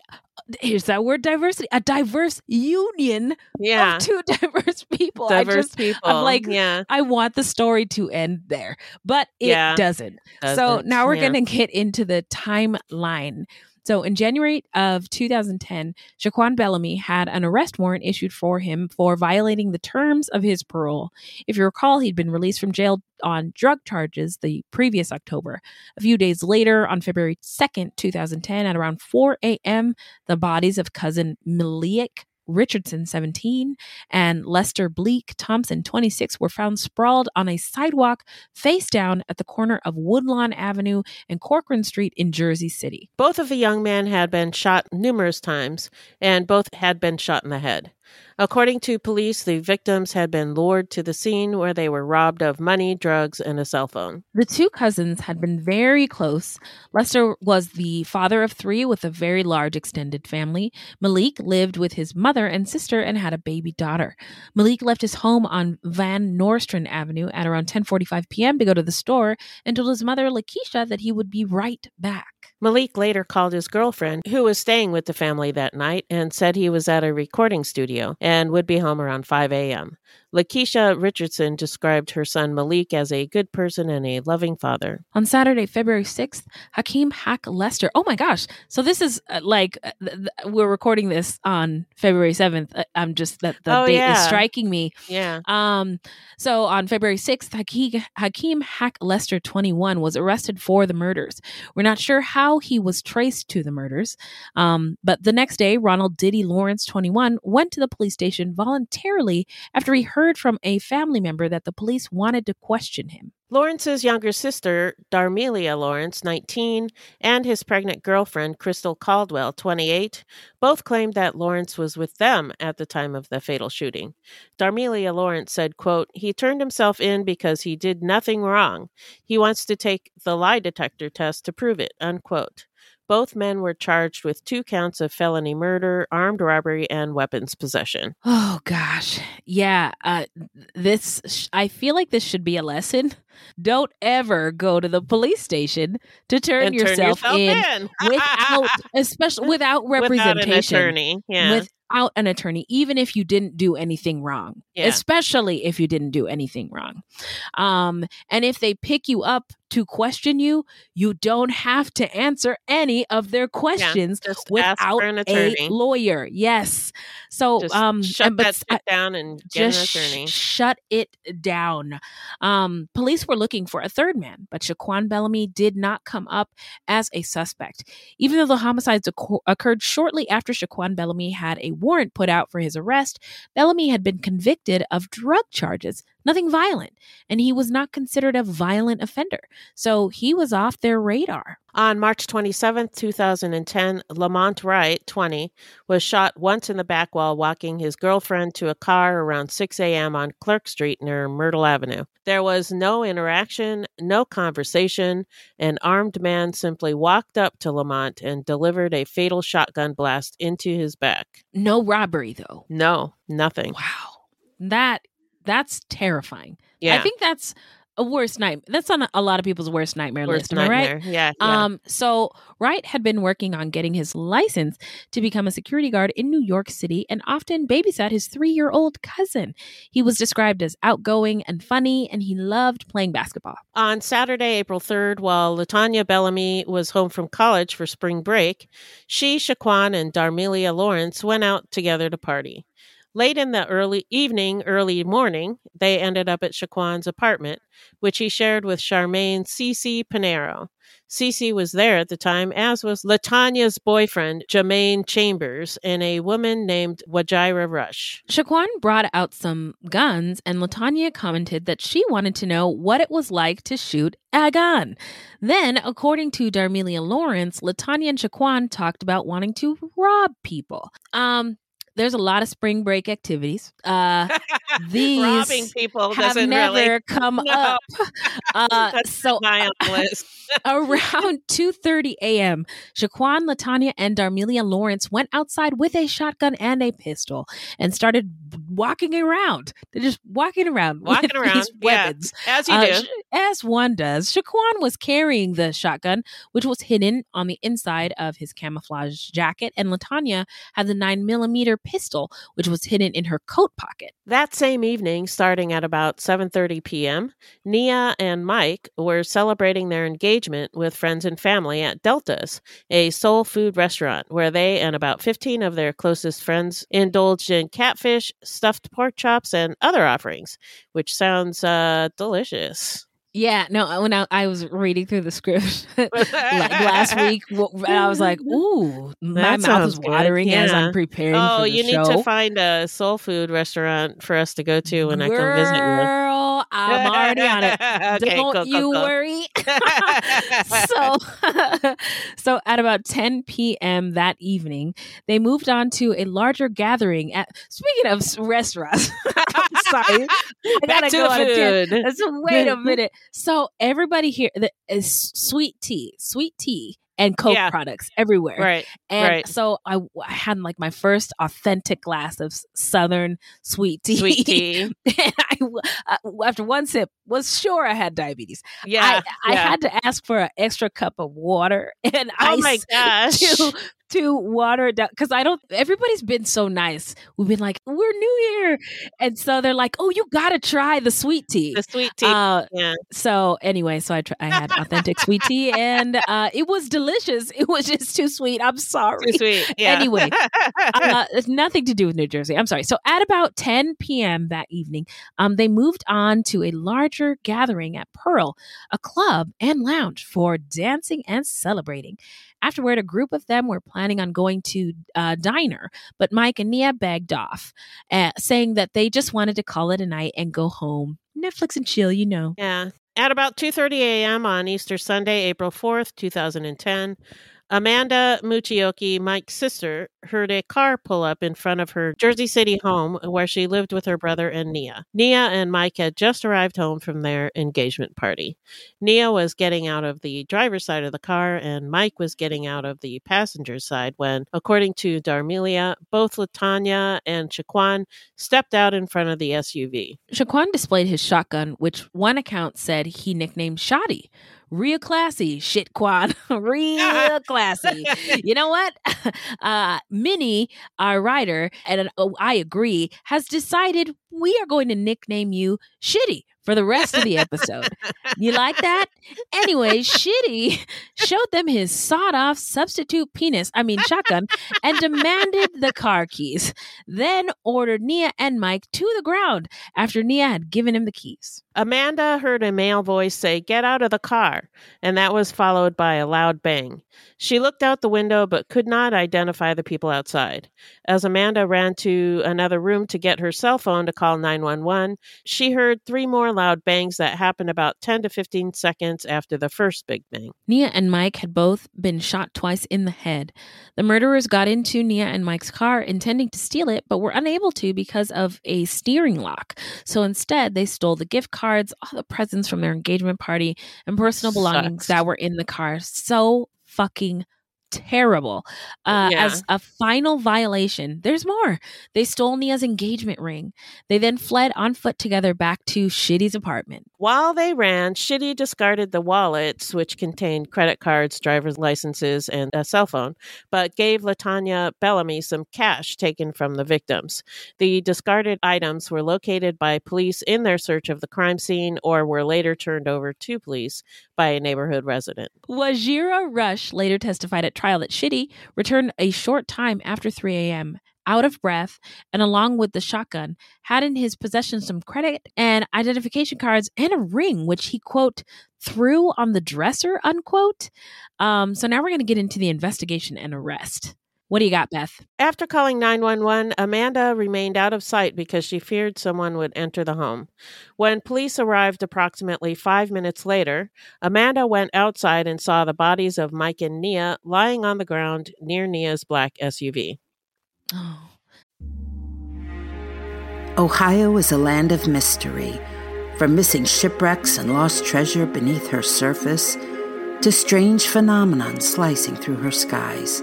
B: here's that word diversity a diverse union
A: Yeah.
B: of two diverse people
A: Diverse
B: I just,
A: people,
B: i'm like
A: yeah.
B: i want the story to end there but it
A: Yeah.
B: doesn't. so
A: Doesn't,
B: now we're
A: yeah.
B: going to get into the timeline so in January of 2010, Shiquan Bellamy had an arrest warrant issued for him for violating the terms of his parole. If you recall, he'd been released from jail on drug charges the previous October. A few days later, on February 2nd, 2010, at around 4 a.m., the bodies of cousin Malik Richardson, 17, and Lester Bleak Thompson, 26, were found sprawled on a sidewalk face down at the corner of Woodlawn Avenue and Corcoran Street in Jersey City.
A: Both of the young men had been shot numerous times, and both had been shot in the head. According to police, the victims had been lured to the scene where they were robbed of money, drugs, and a cell phone.
B: The two cousins had been very close. Lester was the father of three with a very large extended family. Malik lived with his mother and sister and had a baby daughter. Malik left his home on Van Nostrand Avenue at around 10:45 p.m. to go to the store and told his mother Lakeisha that he would be right back.
A: Malik later called his girlfriend, who was staying with the family that night, and said he was at a recording studio and would be home around 5 a.m. Lakeisha Richardson described her son Malik as a good person and a loving father.
B: On Saturday, February 6th, Hakeem Hack Lester. Oh my gosh. So this is uh, like uh, th- th- we're recording this on February 7th. Uh, I'm just that the
A: Oh,
B: date
A: yeah.
B: is striking me.
A: Yeah.
B: Um so on February 6th, Hakeem, Hakeem Hack Lester 21 was arrested for the murders. We're not sure how he was traced to the murders. Um but the next day, Ronald Diddy Lawrence 21 went to the police station voluntarily after he heard from a family member that the police wanted to question him.
A: Lawrence's younger sister, Darmelia Lawrence, 19, and his pregnant girlfriend, Crystal Caldwell, 28, both claimed that Lawrence was with them at the time of the fatal shooting. Darmelia Lawrence said, quote, He turned himself in because he did nothing wrong. He wants to take the lie detector test to prove it, unquote. Both men were charged with two counts of felony murder, armed robbery, and weapons possession.
B: Oh gosh. Yeah, uh this sh- I feel like this should be a lesson. Don't ever go to the police station to turn,
A: And turn
B: yourself,
A: yourself
B: in,
A: in.
B: without especially without representation.
A: Without an attorney. Yeah.
B: Without an attorney even if you didn't do anything wrong.
A: Yeah.
B: Especially if you didn't do anything wrong. Um and if they pick you up to question you, you don't have to answer any of their questions
A: ask
B: without a lawyer. Yes. So
A: Just
B: um
A: shut
B: and-
A: that down and get an
B: just
A: attorney.
B: sh- shut it down. Um, police were looking for a third man, but Shiquan Bellamy did not come up as a suspect. Even though the homicides occ- occurred shortly after Shiquan Bellamy had a warrant put out for his arrest, Bellamy had been convicted of drug charges, nothing violent, and he was not considered a violent offender. So he was off their radar.
A: On March 27, 2010, Lamont Wright, 20, was shot once in the back while walking his girlfriend to a car around 6 a.m. on Clark Street near Myrtle Avenue. There was no interaction, no conversation. An armed man simply walked up to Lamont and delivered a fatal shotgun blast into his back.
B: No robbery, though.
A: No, nothing.
B: Wow. That that's terrifying.
A: Yeah.
B: I think that's a worst nightmare. That's on a, lot of people's worst nightmare
A: Worst
B: list. Am I
A: nightmare.
B: right?
A: Yeah, yeah.
B: Um. So Wright had been working on getting his license to become a security guard in New York City, and often babysat his three-year-old cousin. He was described as outgoing and funny, and he loved playing basketball.
A: On Saturday, April 3rd, while Latonia Bellamy was home from college for spring break, she, Shiquan, and Darmelia Lawrence went out together to party. Late in the early evening, early morning, they ended up at Shiquan's apartment, which he shared with Charmaine Cece Pinero. Cece was there at the time, as was Latonia's boyfriend, Jermaine Chambers, and a woman named Wajira Rush.
B: Shiquan brought out some guns, and Latonia commented that she wanted to know what it was like to shoot a gun. Then, according to Darmelia Lawrence, Latonia and Shiquan talked about wanting to rob people. Um, there's a lot of spring break activities. Uh, these
A: Robbing people
B: have
A: doesn't
B: never
A: really
B: come
A: No.
B: up. Uh, so
A: high on the list.
B: around 2:30 a.m., Shiquan, Latonia, and Darmelia Lawrence went outside with a shotgun and a pistol and started walking around. They're just walking around,
A: Walking around,
B: these
A: yeah,
B: weapons,
A: as you
B: Uh,
A: do.
B: as one does, Shiquan was carrying the shotgun, which was hidden on the inside of his camouflage jacket, and Latonia had the 9mm pistol, which was hidden in her coat pocket.
A: That same evening, starting at about 7:30 p.m., Nia and Mike were celebrating their engagement with friends and family at Delta's, a soul food restaurant where they and about 15 of their closest friends indulged in catfish, stuffed pork chops, and other offerings, which sounds uh, delicious.
B: Yeah, no, uh, when I, I was reading through the script like last week, I was like, ooh, my
A: That
B: mouth is watering as I'm preparing
A: Oh,
B: for the
A: you
B: show.
A: need to find a soul food restaurant for us to go to when I come visit you.
B: I'm already on it.
A: Okay,
B: Don't you worry. so, so at about 10 p.m. that evening, they moved on to a larger gathering at. Speaking of restaurants, I'm sorry, I gotta
A: to
B: go on a tangent.
A: food.
B: Let's wait a minute. So everybody here the, is sweet tea, sweet tea. And Coke
A: Yeah.
B: products everywhere,
A: Right,
B: And
A: right.
B: so I, I had like my first authentic glass of Southern sweet tea.
A: Sweet tea.
B: and I, w- uh, after one sip, was sure I had diabetes.
A: Yeah,
B: I, I had to ask for an extra cup of water and
A: Oh
B: ice
A: my gosh.
B: to to water it down because I don't. Everybody's been so nice. We've been like, we're new here, and so they're like, oh, you gotta try the sweet tea.
A: The sweet tea.
B: Uh,
A: yeah.
B: So anyway, so I tr- I had authentic sweet tea, and uh, it was delicious. It was just too sweet. I'm sorry.
A: Too sweet. Yeah.
B: Anyway, uh, it's nothing to do with New Jersey. I'm sorry. So at about 10 p.m. that evening, um, they moved on to a larger gathering at Pearl, a club and lounge for dancing and celebrating. Afterward, a group of them were planning on going to uh, diner, but Mike and Nia begged off, uh, saying that they just wanted to call it a night and go home, Netflix and chill. You know.
A: Yeah. At about 2:30 a.m. on Easter Sunday, April 4th, 2010, Amanda Muchioki, Mike's sister, heard a car pull up in front of her Jersey City home where she lived with her brother and Nia. Nia and Mike had just arrived home from their engagement party. Nia was getting out of the driver's side of the car and Mike was getting out of the passenger's side when, according to Darmelia, both Latonia and Shiquan stepped out in front of the SUV.
B: Shiquan displayed his shotgun, which one account said he nicknamed Shoddy. Real classy, shit quad. Real classy. You know what? Uh, Minnie, our writer, and uh, I agree, has decided we are going to nickname you Shitty for the rest of the episode. you like that? Anyway, Shitty showed them his sawed off substitute penis, I mean shotgun, and demanded the car keys. Then ordered Nia and Mike to the ground after Nia had given him the keys.
A: Amanda heard a male voice say, Get out of the car, and that was followed by a loud bang. She looked out the window but could not identify the people outside. As Amanda ran to another room to get her cell phone to call 911, she heard three more loud bangs that happened about 10 to 15 seconds after the first big bang.
B: Nia and Mike had both been shot twice in the head. The murderers got into Nia and Mike's car intending to steal it, but were unable to because of a steering lock. So instead, they stole the gift cards, all the presents from their engagement party, and personal belongings
A: Sucks.
B: that were in the car. So fucking terrible. Uh,
A: Yeah.
B: As a final violation, there's more. They stole Nia's engagement ring. They then fled on foot together back to Shitty's apartment.
A: While they ran, Shitty discarded the wallets, which contained credit cards, driver's licenses, and a cell phone, but gave Latonia Bellamy some cash taken from the victims. The discarded items were located by police in their search of the crime scene or were later turned over to police by a neighborhood resident.
B: Wajira Rush later testified at trial at Shitty returned a short time after 3 a.m. Out of breath, and along with the shotgun, had in his possession some credit and identification cards and a ring, which he, quote, threw on the dresser, unquote. Um, so now we're going to get into the investigation and arrest. What do you got, Beth?
A: After calling 911, Amanda remained out of sight because she feared someone would enter the home. When police arrived approximately five minutes later, Amanda went outside and saw the bodies of Mike and Nia lying on the ground near Nia's black SUV. Oh.
J: Ohio is a land of mystery, from missing shipwrecks and lost treasure beneath her surface to strange phenomenon slicing through her skies.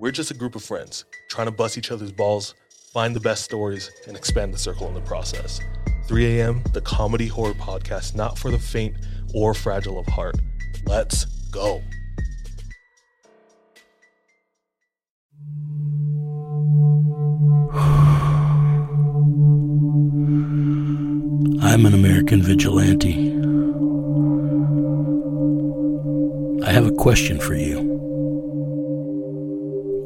K: We're just a group of friends trying to bust each other's balls, find the best stories, and expand the circle in the process. 3 a.m., the comedy horror podcast, not for the faint or fragile of heart. Let's go.
L: I'm an American vigilante. I have a question for you.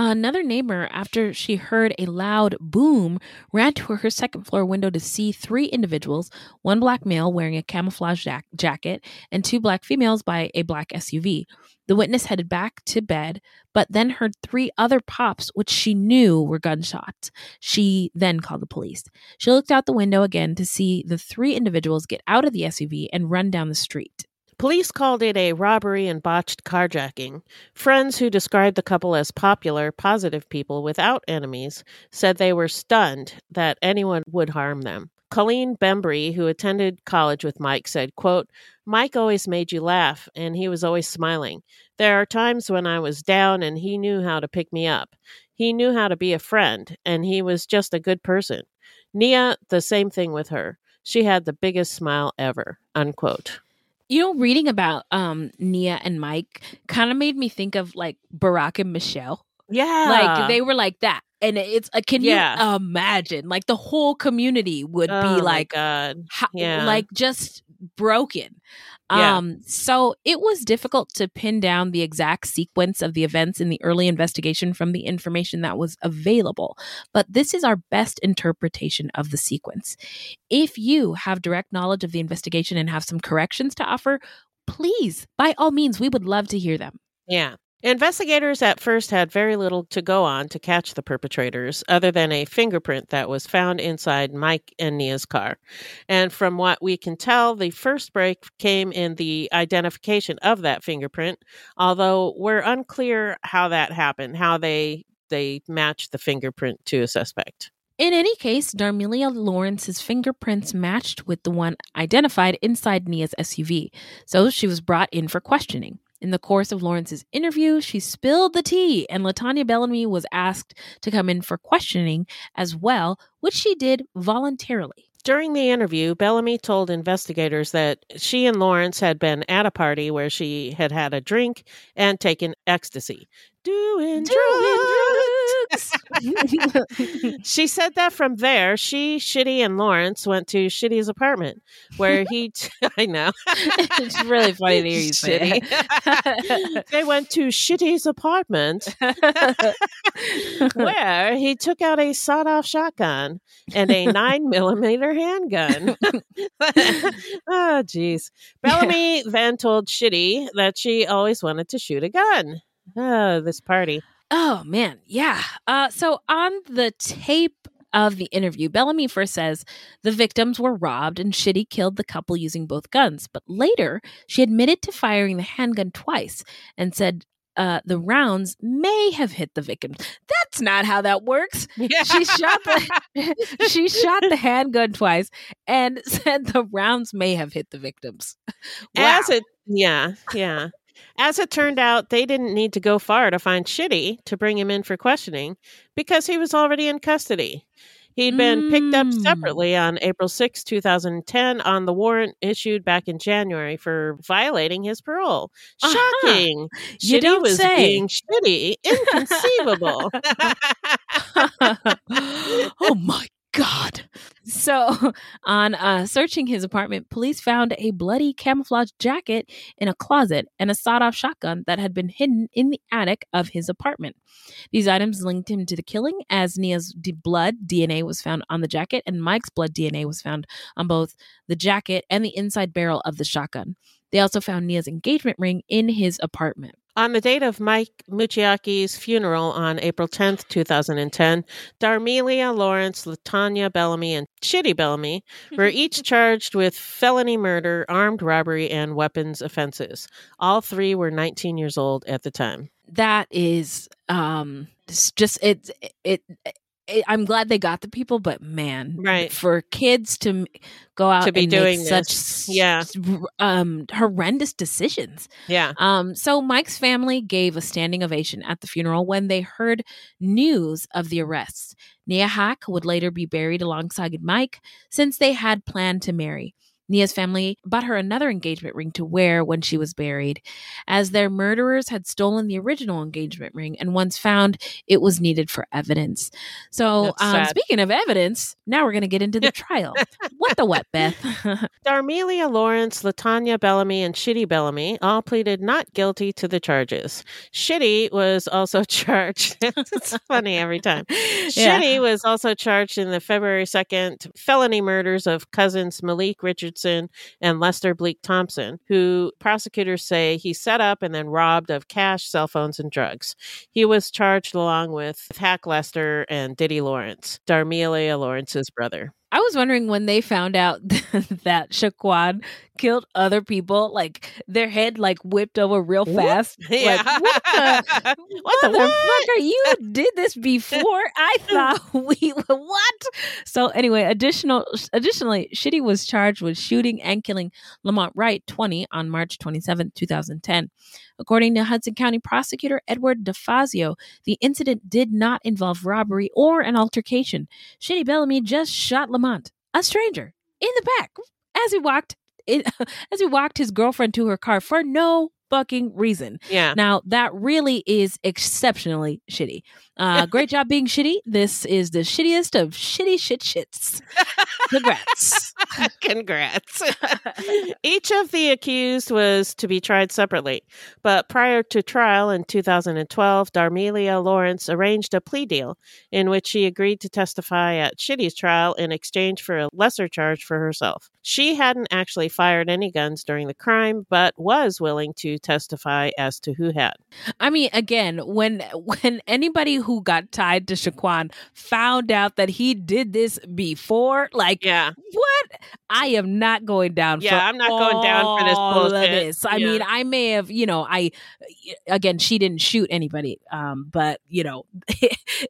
B: Another neighbor, after she heard a loud boom, ran to her second floor window to see three individuals one black male wearing a camouflage jack- jacket, and two black females by a black SUV. The witness headed back to bed, but then heard three other pops, which she knew were gunshots. She then called the police. She looked out the window again to see the three individuals get out of the SUV and run down the street.
A: Police called it a robbery and botched carjacking. Friends who described the couple as popular, positive people without enemies said they were stunned that anyone would harm them. Colleen Bembry, who attended college with Mike, said, quote, Mike always made you laugh, and he was always smiling. There are times when I was down, and he knew how to pick me up. He knew how to be a friend, and he was just a good person. Nia, the same thing with her. She had the biggest smile ever, unquote.
B: You know, reading about um Nia and Mike kind of made me think of like Barack and Michelle.
A: Yeah.
B: Like they were like that. And it's uh, can
A: Yeah.
B: you imagine like the whole community would
A: Oh
B: be like
A: God. Yeah.
B: like just broken.
A: Yeah.
B: Um so it was difficult to pin down the exact sequence of the events in the early investigation from the information that was available. But this is our best interpretation of the sequence. If you have direct knowledge of the investigation and have some corrections to offer, please, by all means, we would love to hear them.
A: Yeah. Investigators at first had very little to go on to catch the perpetrators, other than a fingerprint that was found inside Mike and Nia's car. And from what we can tell, the first break came in the identification of that fingerprint, although we're unclear how that happened, how they they matched the fingerprint to a suspect.
B: In any case, Darmelia Lawrence's fingerprints matched with the one identified inside Nia's SUV, so she was brought in for questioning. In the course of Lawrence's interview, she spilled the tea, and Latonia Bellamy was asked to come in for questioning as well, which she did voluntarily.
A: During the interview, Bellamy told investigators that she and Lawrence had been at a party where she had had a drink and taken ecstasy. Doing, doing, drugs. she said that from there, she, Shitty, and Lawrence went to Shitty's apartment where he, t- I know.
B: it's really funny to hear you say
A: Shitty. they went to Shitty's apartment where he took out a sawed off shotgun and a nine millimeter handgun. oh, jeez. Bellamy then told Shitty that she always wanted to shoot a gun. Oh, this party.
B: Oh man, yeah. Uh, so on the tape of the interview, Bellamy first says the victims were robbed and Shitty killed the couple using both guns. But later, she admitted to firing the handgun twice and said uh, the rounds may have hit the victim. That's not how that works. She shot the she shot the handgun twice and said the rounds may have hit the victims.
A: As it, yeah, yeah. As it turned out, they didn't need to go far to find Shitty to bring him in for questioning because he was already in custody. He'd been picked up
B: Mm.
A: separately on April 6, 2010, on the warrant issued back in January for violating his parole. Shocking.
B: Uh-huh. You
A: Shitty
B: don't
A: was
B: say.
A: being shitty. Inconceivable.
B: oh my so on uh, searching his apartment police found a bloody camouflage jacket in a closet and a sawed-off shotgun that had been hidden in the attic of his apartment. These items linked him to the killing as nia's d- blood dna was found on the jacket and mike's blood dna was found on both the jacket and the inside barrel of the shotgun. They also found nia's engagement ring in his apartment
A: On the date of Mike Muchioki's funeral on April 10th, 2010, Darmelia Lawrence, Latonia Bellamy, and Shitty Bellamy were each charged with felony murder, armed robbery, and weapons offenses. All three were 19 years old at the time.
B: that is um just it, it it I'm glad they got the people, but man,
A: Right.
B: for kids to go out
A: To be
B: and
A: doing
B: make such
A: this. Yeah.
B: um horrendous decisions.
A: Yeah.
B: Um, so Mike's family gave a standing ovation at the funeral when they heard news of the arrests. Nia Haqq would later be buried alongside Mike since they had planned to marry. Nia's family bought her another engagement ring to wear when she was buried, as their murderers had stolen the original engagement ring and once found it was needed for evidence. So, um, speaking of evidence, now we're going to get into the trial. what the what, Beth?
A: Darmelia Lawrence, Latonia Bellamy, and Shitty Bellamy all pleaded not guilty to the charges. Shitty was also charged. it's funny every time.
B: Yeah.
A: Shitty was also charged in the February 2nd felony murders of cousins Malik Richardson and Lester Bleak Thompson, who prosecutors say he set up and then robbed of cash, cell phones, and drugs. He was charged along with Hack Lester and Diddy Lawrence, Darmelia Lawrence's brother.
B: I was wondering when they found out that Shiquan killed other people, like their head like whipped over real fast.
A: Yeah.
B: Like what the
A: What the
B: motherfucker? You did this before? I thought we what? So anyway, additional additionally, Shitty was charged with shooting and killing Lamont Wright, 20, on March 27, 2010. According to Hudson County prosecutor Edward DeFazio, the incident did not involve robbery or an altercation. Shitty Bellamy just shot Lamont, a stranger, in the back as he walked in, as he walked his girlfriend to her car for no fucking reason.
A: Yeah.
B: Now that really is exceptionally shitty. Uh, great job being shitty. This is the shittiest of shitty shit shits. Congrats.
A: Congrats. Each of the accused was to be tried separately, but prior to trial in 2012, Darmelia Lawrence arranged a plea deal in which she agreed to testify at Shitty's trial in exchange for a lesser charge for herself. She hadn't actually fired any guns during the crime, but was willing to testify as to who had.
B: I mean, again, when when anybody who got tied to Shiquan found out that he did this before, like,
A: yeah,
B: what? I am not going down.
A: Yeah,
B: for
A: I'm not going down for this bullshit.
B: this. I
A: Yeah.
B: mean, I may have, you know, I again, she didn't shoot anybody, um, but you know,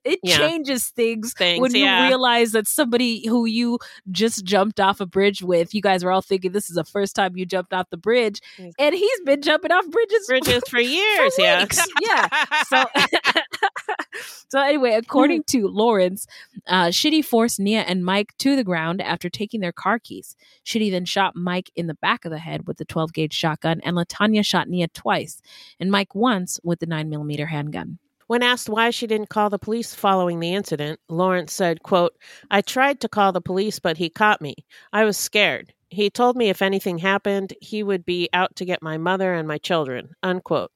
B: it
A: Yeah.
B: changes things,
A: Things,
B: when you realize that somebody who you just jumped off a bridge with, you guys are all thinking this is the first time you jumped off the bridge, and he's been jumping off bridges
A: Bridges for years, yeah.
B: weeks. yeah. So, so anyway, according to Lawrence, uh, Shitty forced Nia and Mike to the ground after taking their car keys. Shitty then shot Mike in the back of the head with the 12 gauge shotgun, and Latonia shot Nia twice, and Mike once with the 9 millimeter handgun.
A: When asked why she didn't call the police following the incident, Lawrence said, quote, I tried to call the police, but he caught me. I was scared. He told me if anything happened, he would be out to get my mother and my children, unquote.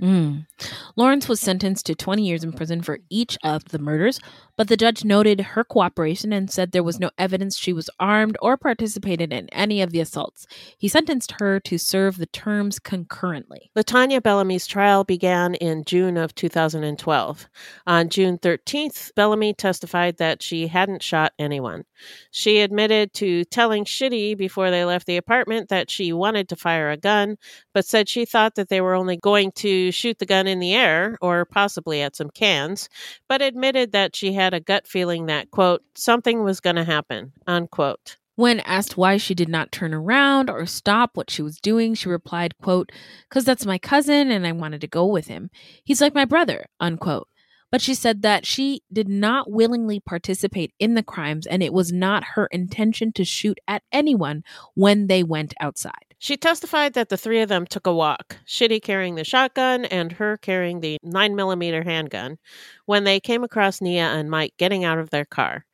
B: Mm. Lawrence was sentenced to 20 years in prison for each of the murders, but the judge noted her cooperation and said there was no evidence she was armed or participated in any of the assaults. He sentenced her to serve the terms concurrently.
A: Latonia Bellamy's trial began in June of 2012. On June 13th, Bellamy testified that she hadn't shot anyone. She admitted to telling Shitty before they left the apartment that she wanted to fire a gun, but said she thought that they were only going to shoot the gun in the air or possibly at some cans, but admitted that she had a gut feeling that, quote, something was going to happen, unquote.
B: When asked why she did not turn around or stop what she was doing, she replied, quote, "Cuz that's my cousin and I wanted to go with him. He's like my brother." unquote. But she said that she did not willingly participate in the crimes and it was not her intention to shoot at anyone when they went outside.
A: She testified that the three of them took a walk, Shitty carrying the shotgun and her carrying the 9mm handgun, when they came across Nia and Mike getting out of their car.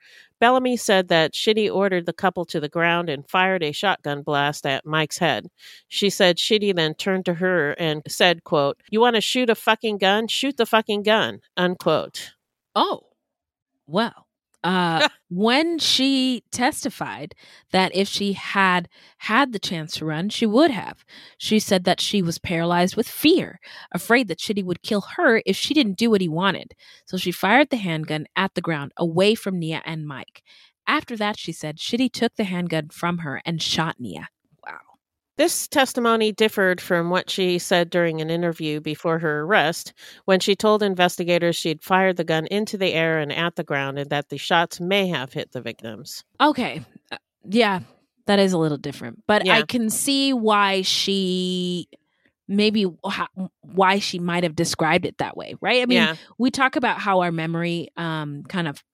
A: Bellamy said that Shitty ordered the couple to the ground and fired a shotgun blast at Mike's head. She said Shitty then turned to her and said, quote, You want to shoot a fucking gun? Shoot the fucking gun, unquote.
B: Oh, well. Uh, when she testified that if she had had the chance to run, she would have. She said that she was paralyzed with fear, afraid that Shitty would kill her if she didn't do what he wanted. So she fired the handgun at the ground, away from Nia and Mike. After that, she said Shitty took the handgun from her and shot Nia.
A: This testimony differed from what she said during an interview before her arrest, when she told investigators she'd fired the gun into the air and at the ground and that the shots may have hit the victims.
B: Okay. Uh, yeah, that is a little different. But I can see why she maybe why she might have described it that way, right? I mean,
A: Yeah.
B: we talk about how our memory um kind of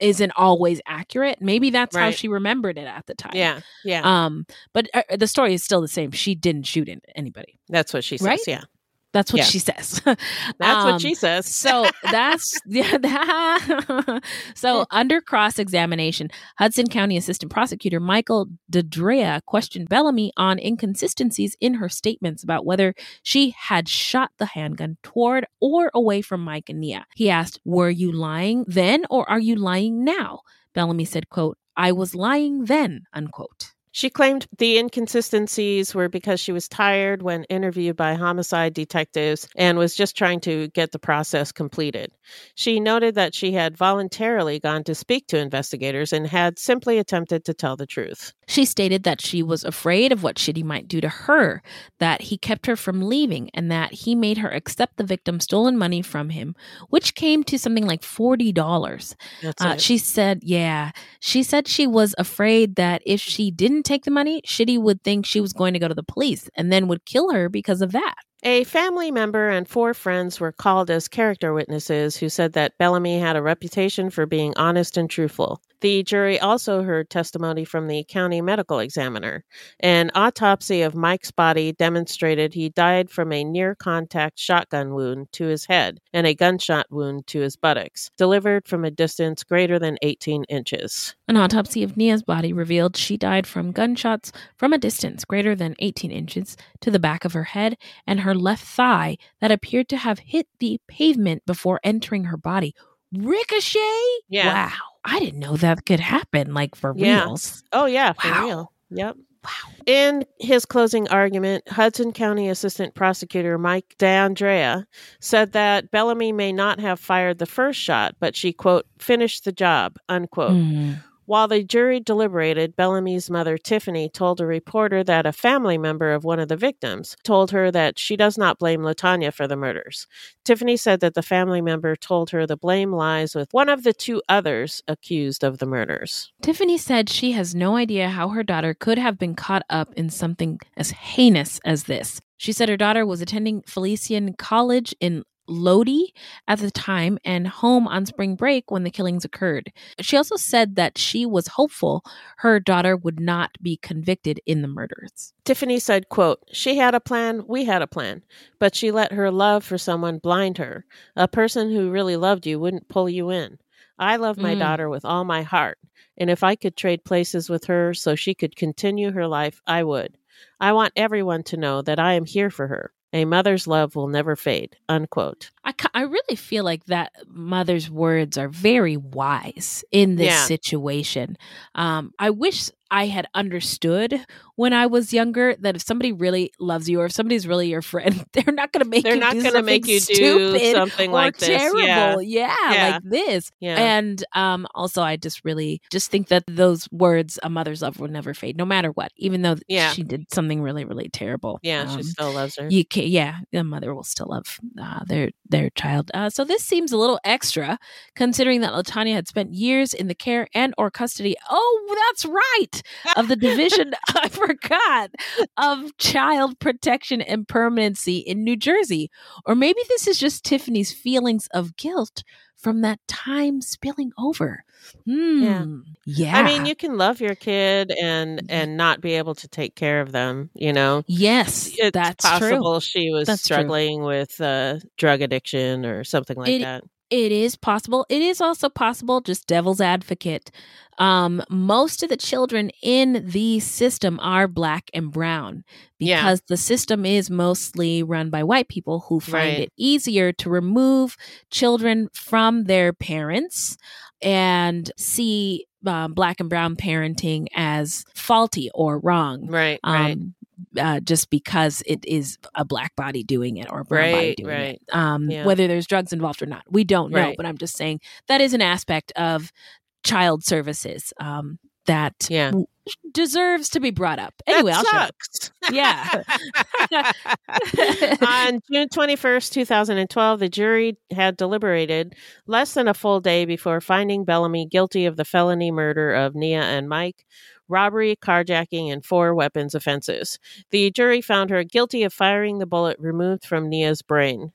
B: isn't always accurate. Maybe that's how she remembered it at the time.
A: Yeah, yeah.
B: Um but uh, the story is still the same. She didn't shoot in- anybody.
A: That's what she says,
B: Right?
A: yeah.
B: That's what
A: Yeah.
B: she says.
A: That's what
B: Um,
A: she says.
B: So that's yeah. That, so under cross examination, Hudson County Assistant Prosecutor Michael DeAndrea questioned Bellamy on inconsistencies in her statements about whether she had shot the handgun toward or away from Mike and Nia. He asked, "Were you lying then, or are you lying now?" Bellamy said, "Quote: I was lying then." Unquote.
A: She claimed the inconsistencies were because she was tired when interviewed by homicide detectives and was just trying to get the process completed. She noted that she had voluntarily gone to speak to investigators and had simply attempted to tell the truth.
B: She stated that she was afraid of what Shitty might do to her, that he kept her from leaving, and that he made her accept the victim's stolen money from him, which came to something like $40. Uh, she said, yeah, she said she was afraid that if she didn't take the money, Shitty would think she was going to go to the police and then would kill her because of that.
A: A family member and four friends were called as character witnesses who said that Bellamy had a reputation for being honest and truthful. The jury also heard testimony from the county medical examiner. An autopsy of Mike's body demonstrated he died from a near contact shotgun wound to his head and a gunshot wound to his buttocks, delivered from a distance greater than 18 inches.
B: An autopsy of Nia's body revealed she died from gunshots from a distance greater than 18 inches to the back of her head and her left thigh that appeared to have hit the pavement before entering her body. Ricochet?
A: Yeah.
B: Wow. I didn't know that could happen, like for
A: Yeah.
B: reals.
A: Oh, yeah, for
B: Wow.
A: real. Yep. Wow. In his closing argument, Hudson County Assistant Prosecutor Mike DeAndrea said that Bellamy may not have fired the first shot, but she, quote, finished the job, unquote.
B: Mm.
A: While the jury deliberated, Bellamy's mother, Tiffany, told a reporter that a family member of one of the victims told her that she does not blame Latonia for the murders. Tiffany said that the family member told her the blame lies with one of the two others accused of the murders.
B: Tiffany said she has no idea how her daughter could have been caught up in something as heinous as this. She said her daughter was attending Felician College in Lodi at the time and home on spring break when the killings occurred. She also said that she was hopeful her daughter would not be convicted in the murders.
A: Tiffany said, quote, She had a plan, we had a plan, but she let her love for someone blind her. A person who really loved you wouldn't pull you in. I love my
B: Mm.
A: daughter with all my heart, and if I could trade places with her so she could continue her life, I would. I want everyone to know that I am here for her. A mother's love will never fade. Unquote.
B: I, I really feel like that mother's words are very wise in this
A: Yeah.
B: situation. Um, I wish I had understood when I was younger that if somebody really loves you or if somebody's really your friend, they're not going to make
A: They're
B: you
A: not
B: do
A: gonna
B: something
A: make you do
B: stupid
A: something
B: or
A: like this.
B: terrible.
A: Yeah.
B: Yeah,
A: Yeah.
B: like this.
A: Yeah.
B: And um, also, I just really just think that those words, "a mother's love," will never fade, no matter what. Even though
A: Yeah.
B: she did something really, really terrible.
A: Yeah, she
B: Um,
A: still loves her.
B: you can, yeah, the mother will still love uh, their their child. Uh, so this seems a little extra, considering that Latonia had spent years in the care and or custody. Oh, that's right, of the division. I forgot of child protection and permanency in New Jersey, or maybe this is just Tiffany's feelings of guilt from that time spilling over. Hmm. Yeah.
A: I mean, you can love your kid and and not be able to take care of them. You know.
B: Yes,
A: it's
B: that's true.
A: possible she was
B: That's true.
A: struggling with uh, drug addiction or something like
B: It-
A: that.
B: It is possible. It is also possible, just devil's advocate. Um, most of the children in the system are black and brown
A: Yeah.
B: because the system is mostly run by white people who find
A: Right.
B: it easier to remove children from their parents and see um, black and brown parenting as faulty or wrong.
A: Right, right.
B: Uh, just because it is a black body doing it or a brown body doing
A: right.
B: it. Um,
A: Yeah.
B: Whether there's drugs involved or not, we don't know.
A: Right.
B: But I'm just saying that is an aspect of child services um, that
A: Yeah.
B: w- deserves to be brought up. Anyway, I'll shut
A: sucks.
B: Yeah.
A: On June 21st, 2012, the jury had deliberated less than a full day before finding Bellamy guilty of the felony murder of Nia and Mike, robbery, carjacking, and four weapons offenses. The jury found her guilty of firing the bullet removed from Nia's brain.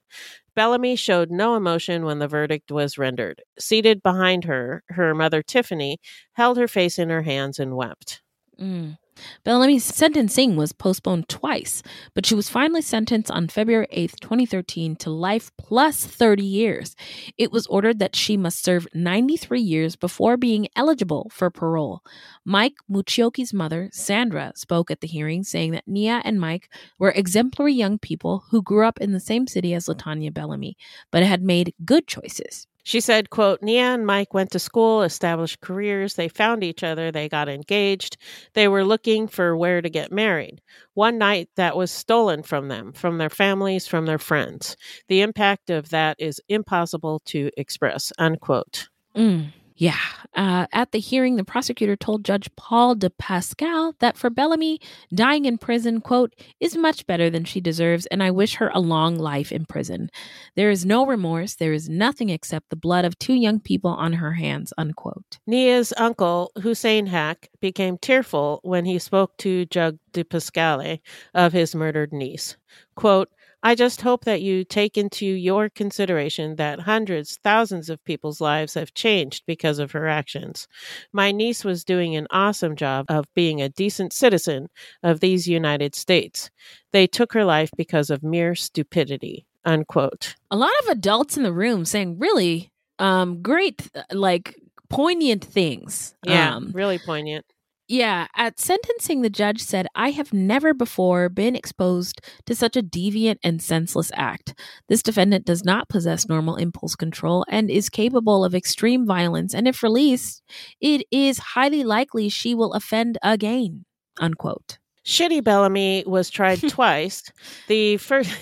A: Bellamy showed no emotion when the verdict was rendered. Seated behind her, her mother Tiffany held her face in her hands and wept.
B: Mm. Bellamy's sentencing was postponed twice, but she was finally sentenced on February 8th, 2013 to life plus 30 years. It was ordered that she must serve 93 years before being eligible for parole. Mike Muchioki's mother, Sandra, spoke at the hearing saying that Nia and Mike were exemplary young people who grew up in the same city as Latonia Bellamy, but had made good choices.
A: She said, quote, Nia and Mike went to school, established careers, they found each other, they got engaged. They were looking for where to get married. One night that was stolen from them, from their families, from their friends. The impact of that is impossible to express, unquote.
B: Mm, yeah. Uh, at the hearing, the prosecutor told Judge Paul DePascale that for Bellamy, dying in prison, quote, is much better than she deserves, and I wish her a long life in prison. There is no remorse. There is nothing except the blood of two young people on her hands, unquote.
A: Nia's uncle, Hussein Haqq, became tearful when he spoke to Judge DePascale of his murdered niece. Quote, I just hope that you take into your consideration that hundreds, thousands of people's lives have changed because of her actions. My niece was doing an awesome job of being a decent citizen of these United States. They took her life because of mere stupidity. Unquote.
B: A lot of adults in the room saying really um, great, uh, like poignant things.
A: Yeah,
B: Um,
A: really poignant.
B: Yeah, at sentencing, the judge said, I have never before been exposed to such a deviant and senseless act. This defendant does not possess normal impulse control and is capable of extreme violence, and if released, it is highly likely she will offend again. Unquote.
A: Shitty Bellamy was tried twice. The first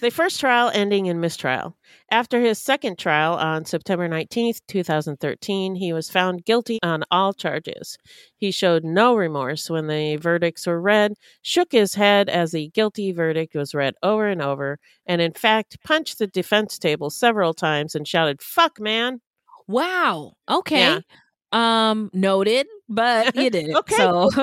A: The first trial ending in mistrial. After his second trial on September 19th, 2013, he was found guilty on all charges. He showed no remorse when the verdicts were read, shook his head as the guilty verdict was read over and over, and in fact punched the defense table several times and shouted, "Fuck, man."
B: Wow. Okay.
A: Yeah.
B: Um, noted, but you did.
A: Okay.
B: So,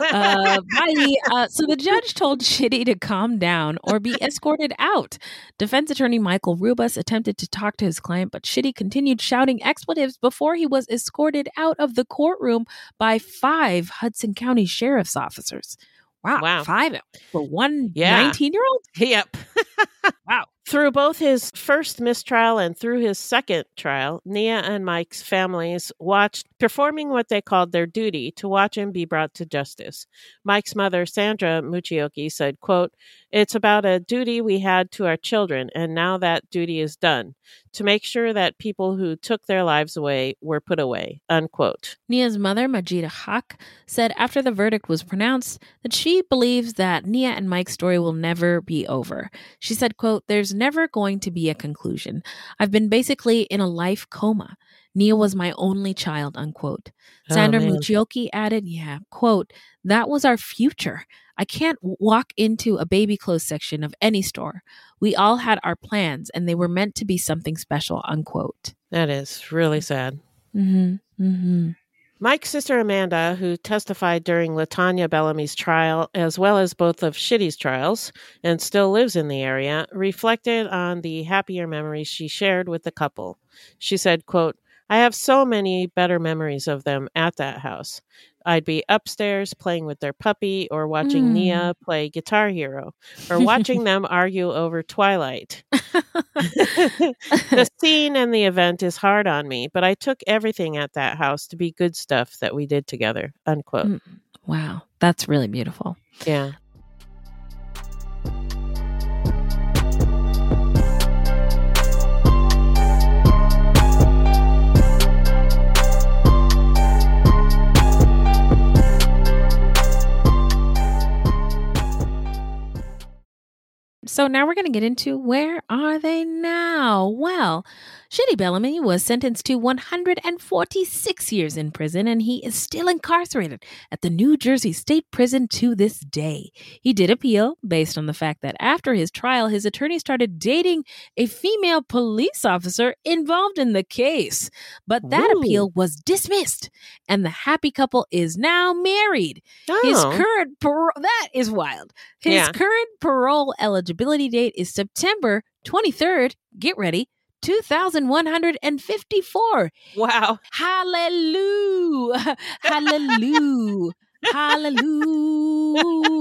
B: uh, bye. Uh, so the judge told Shitty to calm down or be escorted out. Defense attorney Michael Rubus attempted to talk to his client, but Shitty continued shouting expletives before he was escorted out of the courtroom by five Hudson County sheriff's officers. Wow.
A: Wow.
B: Five for one
A: Yeah.
B: 19 year old?
A: Yep.
B: Wow.
A: Through both his first mistrial and through his second trial, Nia and Mike's families watched performing what they called their duty to watch him be brought to justice. Mike's mother, Sandra Muchioki, said, quote, It's about a duty we had to our children, and now that duty is done, to make sure that people who took their lives away were put away, unquote.
B: Nia's mother, Majida Haqq, said after the verdict was pronounced that she believes that Nia and Mike's story will never be over. She said, quote, There's never going to be a conclusion. I've been basically in a life coma. Nia was my only child, unquote.
A: Oh,
B: Sandra
A: man.
B: Muchioki added, yeah, quote, that was our future. I can't walk into a baby clothes section of any store. We all had our plans and they were meant to be something special, unquote.
A: That is really sad.
B: Mm-hmm. Mm-hmm.
A: Mike's sister Amanda, who testified during Latonia Bellamy's trial, as well as both of Shitty's trials, and still lives in the area, reflected on the happier memories she shared with the couple. She said, quote, I have so many better memories of them at that house. I'd be upstairs playing with their puppy or watching
B: Mm.
A: Nia play Guitar Hero or watching them argue over Twilight. the scene and the event is hard on me, but I took everything at that house to be good stuff that we did together. Unquote.
B: Mm. Wow, that's really beautiful.
A: Yeah.
B: So now we're going to get into where are they now? Well, Shitty Bellamy was sentenced to 146 years in prison and he is still incarcerated at the New Jersey State Prison to this day. He did appeal based on the fact that after his trial, his attorney started dating a female police officer involved in the case. But that
A: Ooh.
B: appeal was dismissed and the happy couple is now married. His
A: Oh.
B: current parole, that is wild. His
A: Yeah.
B: current parole eligibility date is September 23rd. Get ready. 2154.
A: Wow.
B: Hallelujah. Hallelujah. Hallelujah.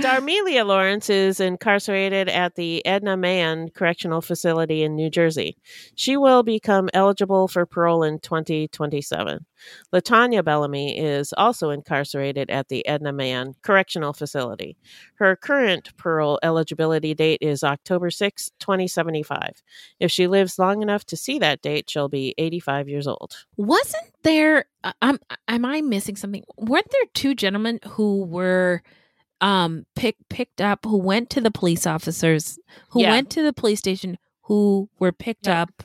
A: Darmelia Lawrence is incarcerated at the Edna Mahan Correctional Facility in New Jersey. She will become eligible for parole in 2027. Latonia Bellamy is also incarcerated at the Edna Mahan Correctional Facility. Her current parole eligibility date is October 6, 2075. If she lives long enough to see that date, she'll be 85 years old.
B: Wasn't there um am I missing something? Weren't there two gentlemen who were um pick, picked up who went to the police officers who
A: Yeah.
B: went to the police station who were picked up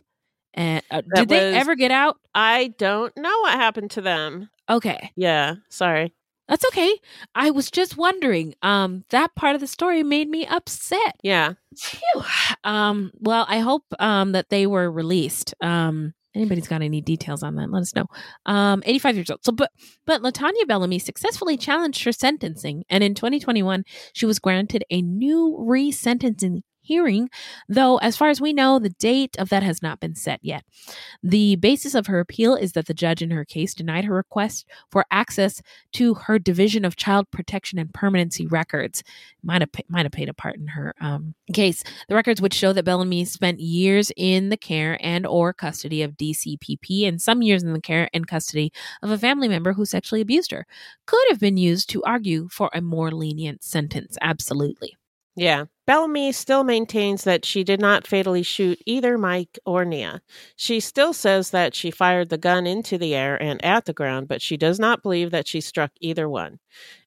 B: and uh, did they ever get out?
A: I don't know what happened to them.
B: Okay.
A: Yeah, sorry.
B: That's okay. I was just wondering. Um, that part of the story made me upset.
A: Yeah.
B: Phew. Um, well, I hope um that they were released. Um, anybody's got any details on that? Let us know. Um, 85 years old. So, but but Latonia Bellamy successfully challenged her sentencing, and in 2021, she was granted a new resentencing hearing. Though, as far as we know, the date of that has not been set yet. The basis of her appeal is that the judge in her case denied her request for access to her Division of Child Protection and Permanency records. Might have might have played a part in her um, case. The records would show that Bellamy spent years in the care and or custody of DCPP and some years in the care and custody of a family member who sexually abused her. Could have been used to argue for a more lenient sentence. Absolutely.
A: Yeah. Bellamy still maintains that she did not fatally shoot either Mike or Nia. She still says that she fired the gun into the air and at the ground, but she does not believe that she struck either one.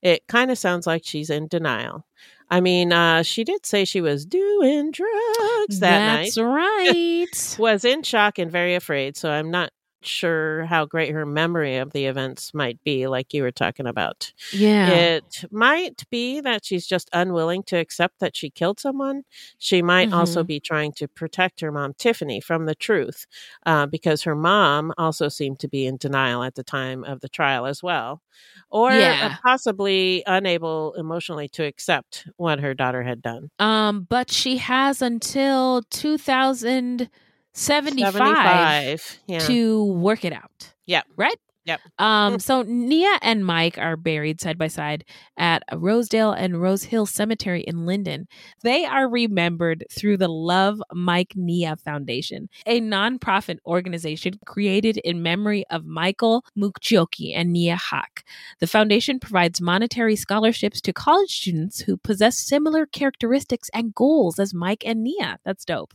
A: It kind of sounds like she's in denial. I mean, uh, she did say she was doing drugs that
B: That's
A: night.
B: That's right.
A: was in shock and very afraid, so I'm not sure how great her memory of the events might be, like you were talking about.
B: Yeah.
A: It might be that she's just unwilling to accept that she killed someone. She might also
B: Mhm.
A: be trying to protect her mom, Tiffany, from the truth, uh, because her mom also seemed to be in denial at the time of the trial as well, or uh,
B: Yeah.
A: possibly unable emotionally to accept what her daughter had done.
B: Um, but she has until 2075
A: 75, yeah.
B: to work it out.
A: Yeah.
B: Right?
A: Yep.
B: Um, so Nia and Mike are buried side by side at Rosedale and Rose Hill Cemetery in Linden. They are remembered through the Love Mike Nia Foundation, a nonprofit organization created in memory of Michael Muchioki and Nia Haqq. The foundation provides monetary scholarships to college students who possess similar characteristics and goals as Mike and Nia. That's dope.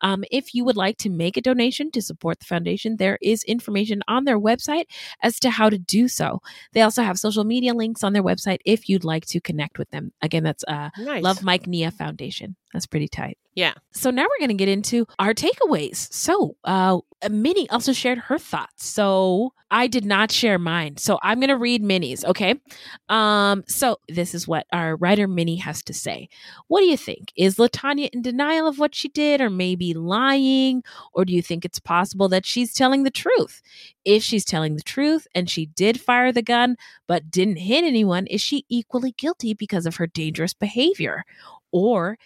B: Um, if you would like to make a donation to support the foundation, there is information on their website as to how to do so. They also have social media links on their website if you'd like to connect with them. Again, that's uh,
A: Nice.
B: Love Mike Nia Foundation. That's pretty tight.
A: Yeah.
B: So now we're going to get into our takeaways. So, uh, Minnie also shared her thoughts. So I did not share mine. So I'm going to read Minnie's. Okay. Um. So this is what our writer Minnie has to say. What do you think? Is Latonia in denial of what she did, or maybe lying, or do you think it's possible that she's telling the truth? If she's telling the truth and she did fire the gun but didn't hit anyone, is she equally guilty because of her dangerous behavior? Or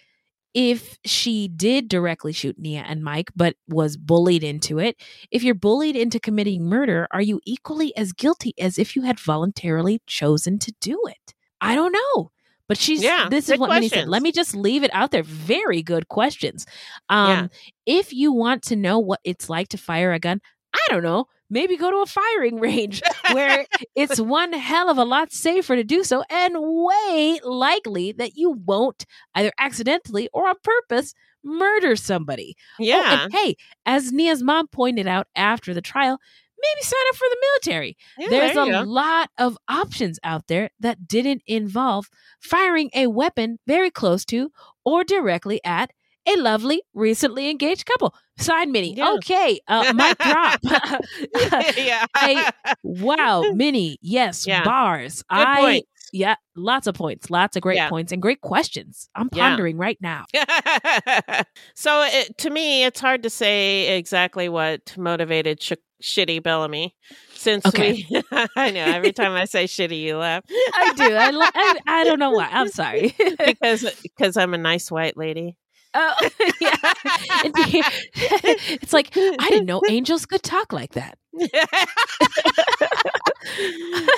B: if she did directly shoot Nia and Mike, but was bullied into it, if you're bullied into committing murder, are you equally as guilty as if you had voluntarily chosen to do it? I don't know. But she's
A: Yeah,
B: this is what Minnie said.
A: questions.
B: Let me just leave it out there. Very good questions. Um,
A: Yeah.
B: if you want to know what it's like to fire a gun, I don't know. Maybe go to a firing range where it's one hell of a lot safer to do so and way likely that you won't either accidentally or on purpose murder somebody. Oh,
A: Yeah.
B: and hey, as Nia's mom pointed out after the trial, maybe sign up for the military.
A: Yeah,
B: There's
A: there
B: a
A: go.
B: lot of options out there that didn't involve firing a weapon very close to or directly at a lovely, recently engaged couple. Sign Minnie. Okay, uh, mic drop.
A: yeah.
B: I wow, mini. Yes,
A: Yeah.
B: bars.
A: Good
B: I
A: points.
B: yeah, lots of points, lots of great
A: Yeah.
B: points and great questions. I'm
A: Yeah.
B: pondering right now.
A: so it, to me, it's hard to say exactly what motivated sh- shitty Bellamy, since
B: Okay.
A: we. I know every time I say shitty, you laugh.
B: I do. I, I I don't know why. I'm sorry.
A: because because I'm a nice white lady.
B: Oh, yeah. it's like I didn't know angels could talk like that.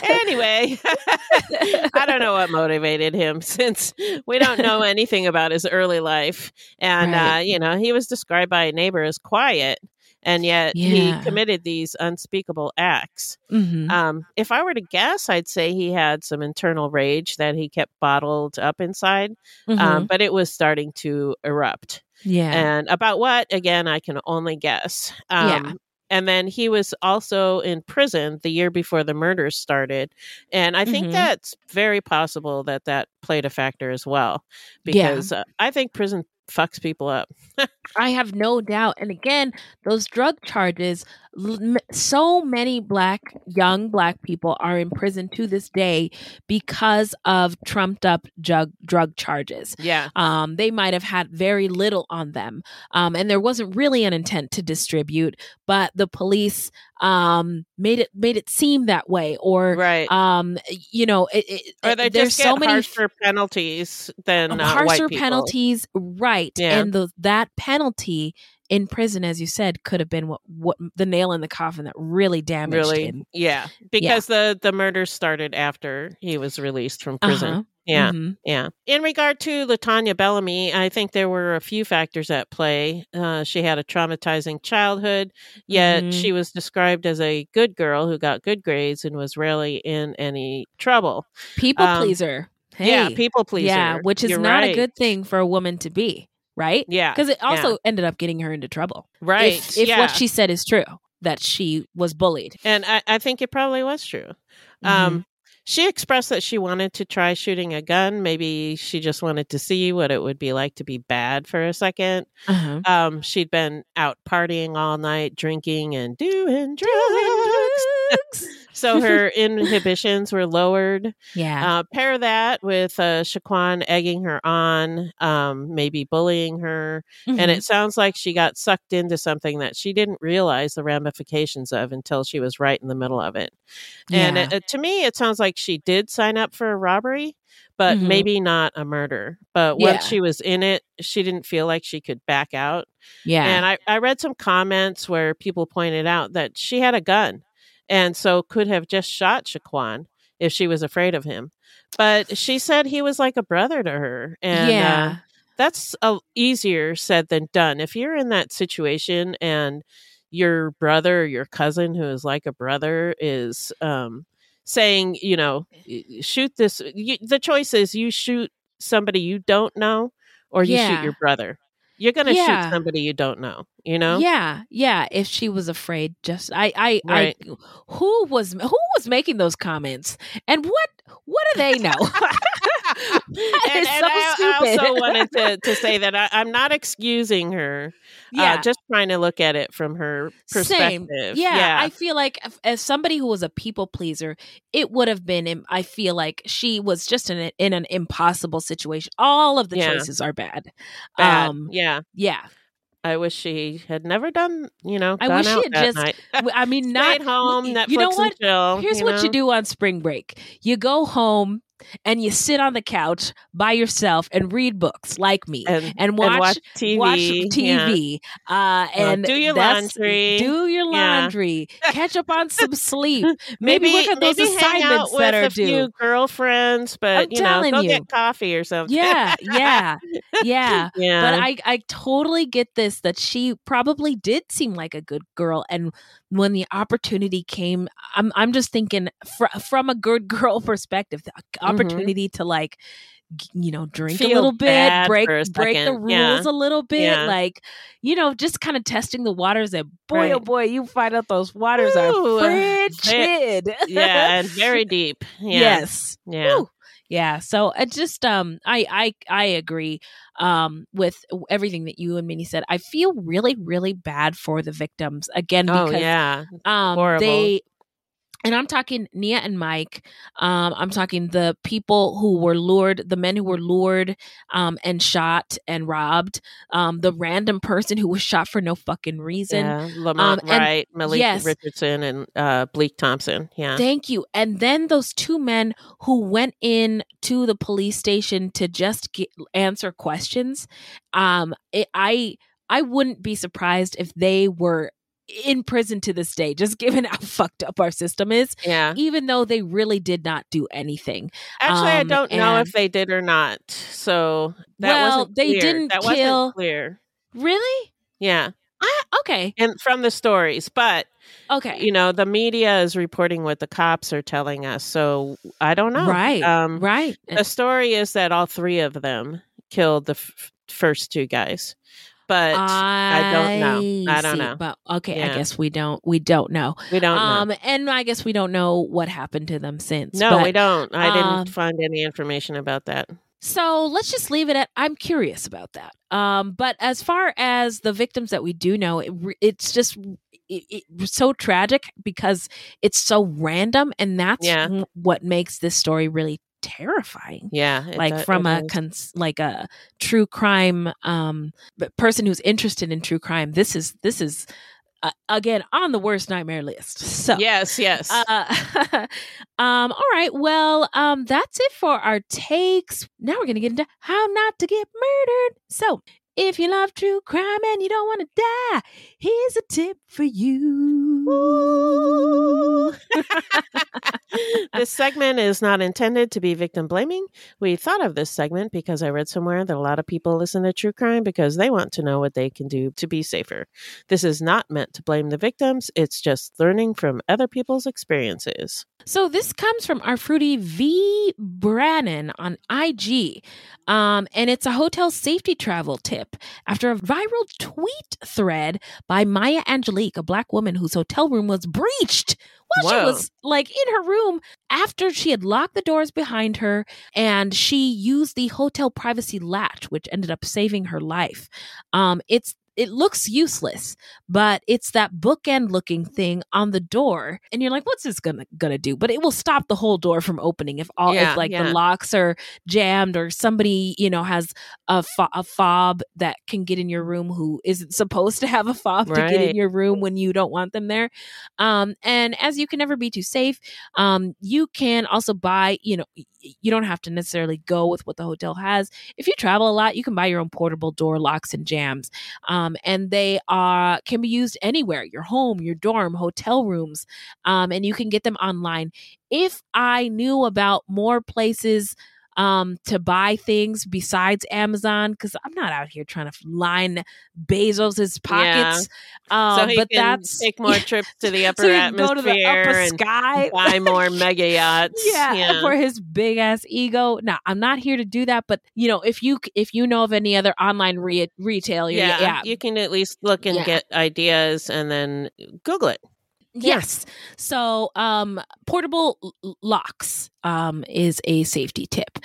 A: anyway, I don't know what motivated him since we don't know anything about his early life. And,
B: Right.
A: uh, you know, he was described by a neighbor as quiet, and yet
B: Yeah.
A: he committed these unspeakable acts.
B: Mhm.
A: Um, if I were to guess, I'd say he had some internal rage that he kept bottled up inside, um,
B: Mhm.
A: but it was starting to erupt.
B: Yeah.
A: And about what, again, I can only guess. Um,
B: Yeah.
A: And then he was also in prison the year before the murders started. And I think
B: Mhm.
A: that's very possible that that played a factor as well.
B: Yeah.
A: Because uh, I think prison fucks people up.
B: I have no doubt. And again, those drug charges, so many black, young black people are in prison to this day because of trumped up drug, drug charges.
A: Yeah.
B: Um, they might have had very little on them. Um, and there wasn't really an intent to distribute, but the police um made it made it seem that way or
A: right
B: um you know it, it,
A: Or they
B: there's so many
A: harsher penalties than uh,
B: harsher
A: people.
B: penalties right
A: Yeah.
B: and the, that penalty in prison as you said could have been what, what the nail in the coffin that really damaged
A: really
B: him.
A: yeah because the the murders started after he was released from prison.
B: Uh-huh.
A: yeah
B: Mhm.
A: yeah. In regard to latonia bellamy i think there were a few factors at play. Uh, she had a traumatizing childhood yet
B: Mhm.
A: she was described as a good girl who got good grades and was rarely in any trouble.
B: People
A: Um,
B: pleaser.
A: yeah people pleaser.
B: yeah which is
A: You're
B: not a good thing for a woman to be right
A: Yeah,
B: because it also
A: yeah.
B: ended up getting her into trouble
A: Right,
B: if, if
A: yeah.
B: what she said is true that she was bullied
A: and I, I think it probably was true.
B: Mm-hmm.
A: Um, she expressed that she wanted to try shooting a gun. Maybe she just wanted to see what it would be like to be bad for a 2nd
B: Uh-huh.
A: Um, she'd been out partying all night, drinking and doing drugs. So her inhibitions were lowered.
B: Yeah.
A: Uh, pair that with uh, Shiquan egging her on, um, maybe bullying her. And
B: Mhm.
A: it sounds like she got sucked into something that she didn't realize the ramifications of until she was right in the middle of it. And
B: Yeah.
A: it, it- to me, it sounds like she did sign up for a robbery, but
B: Mhm.
A: maybe not a murder. But once
B: Yeah.
A: she was in it, she didn't feel like she could back out.
B: Yeah.
A: And I, I read some comments where people pointed out that she had a gun and so could have just shot Shiquan if she was afraid of him. But she said he was like a brother to her, and
B: Yeah.
A: uh, that's uh, easier said than done. If you're in that situation and your brother or your cousin who is like a brother is um, saying, you know, shoot this, you, the choice is you shoot somebody you don't know or you
B: Yeah.
A: shoot your brother. You're going to
B: Yeah.
A: shoot somebody you don't know, you know?
B: Yeah, yeah. If she was afraid, just I, I,
A: Right.
B: I, who was who was making those comments, and what what do they know?
A: And, and
B: so
A: I, I also wanted to, to say that I, I'm not excusing her.
B: Yeah.
A: Uh, just trying to look at it from her perspective.
B: Yeah, I feel like as somebody who was a people pleaser, it would have been. I feel like she was just in a, in an impossible situation. All of the
A: Yeah.
B: choices are bad.
A: Bad.
B: Um,
A: yeah.
B: yeah.
A: I wish she had never done, you know,
B: I wish she had just.
A: night.
B: I mean, not
A: home, Netflix
B: You know
A: and
B: what?
A: chill,
B: Here's
A: you
B: what you do on spring break. You go home and you sit on the couch by yourself and read books like me
A: And-
B: and,
A: and
B: watch,
A: watch TV, yeah.
B: TV uh, and
A: do your laundry.
B: do your
A: Yeah.
B: laundry catch up on some sleep maybe, those
A: maybe hang out
B: assignments
A: with
B: that are
A: a
B: due
A: few girlfriends, but
B: I'm
A: you know, go
B: you.
A: get coffee or something.
B: yeah, yeah, yeah.
A: Yeah.
B: But I, I totally get this that she probably did seem like a good girl, and when the opportunity came, I'm, I'm just thinking fr- from a good girl perspective, the opportunity to like, you know, drink
A: Mm-hmm. Feel
B: a little bit, break break the rules
A: Yeah.
B: a little bit,
A: Yeah.
B: like, you know, just kind of testing the waters. And boy, oh boy, you find out those waters
A: Ooh,
B: are frigid.
A: yeah, and very deep. Yeah.
B: Yes.
A: Yeah.
B: Woo. Yeah. So I just um I I I agree um with everything that you and Minnie said. I feel really really bad for the victims again
A: Oh,
B: because
A: yeah.
B: um
A: Horrible.
B: they and I'm talking Nia and Mike. Um, I'm talking the people who were lured, the men who were lured um, and shot and robbed, um, the random person who was shot for no fucking reason.
A: Yeah, Lamont
B: Um, and-
A: Wright, Malik
B: yes,
A: Richardson, and uh, Bleak Thompson. Yeah.
B: Thank you. And then those two men who went in to the police station to just get, answer questions. Um, it, I I wouldn't be surprised if they were in prison to this day, just given how fucked up our system is.
A: Yeah.
B: Even though they really did not do anything.
A: Actually, I
B: Um,
A: don't know if they did or not. So that
B: Well,
A: wasn't
B: they
A: clear.
B: didn't
A: that
B: kill-
A: wasn't clear.
B: Really?
A: Yeah.
B: I, okay.
A: And from the stories, but
B: Okay.
A: you know, the media is reporting what the cops are telling us. So I don't know.
B: Right.
A: Um,
B: right.
A: The story is that all three of them killed the f- first two guys, but I, don't know. I don't
B: see,
A: know.
B: But okay, I guess we don't we don't know.
A: We don't know.
B: Um and I guess we don't know what happened to them since.
A: no,
B: but,
A: we don't. I
B: um,
A: didn't find any information about that.
B: So let's just leave it at I'm curious about that. Um, but as far as the victims that we do know, it, it's just it, it, so tragic because it's so random, and that's
A: Yeah.
B: what makes this story really terrifying.
A: Yeah,
B: like from a cons- like a true crime um person who's interested in true crime. This is this is. Uh, again on the worst nightmare list so
A: yes yes
B: uh, um all right well um that's it for our takes now we're gonna get into how not to get murdered so if you love true crime and you don't want to die here's a tip for you
A: this segment is not intended to be victim blaming. We thought of this segment because I read somewhere that a lot of people listen to true crime because they want to know what they can do to be safer. This is not meant to blame the victims, it's just learning from other people's experiences.
B: So this comes from our fruity V Brannon on IG. Um, and it's a hotel safety travel tip after a viral tweet thread by Maya Angelique, a black woman whose hotel room was breached while she was like in her room after she had locked the doors behind her and she used the hotel privacy latch, which ended up saving her life. Um, it's it looks useless, but it's that bookend looking thing on the door, and you're like, "What's this gonna gonna do?" But it will stop the whole door from opening if all
A: Yeah,
B: if like
A: yeah.
B: the locks are jammed or somebody you know has a fo- a fob that can get in your room who isn't supposed to have a fob to get in your room when you don't want them there. Um, and as you can never be too safe, um, you can also buy. You know, you don't have to necessarily go with what the hotel has. If you travel a lot, you can buy your own portable door locks and jams. Um, um, and they are can be used anywhere your home your dorm hotel rooms um, and you can get them online. If i knew about more places um, to buy things besides Amazon because I'm not out here trying to line Bezos's pockets. Um,
A: so he
B: but that's
A: take more trips to the upper
B: so
A: atmosphere
B: go to the upper sky.
A: buy more mega yachts.
B: yeah, for his big ass ego. Now, I'm not here to do that, but you know, if you if you know of any other online re- retail,
A: yeah,
B: yeah,
A: you can at least look and
B: Yeah.
A: get ideas and then Google it.
B: Yes. So, um, portable l- locks um, is a safety tip.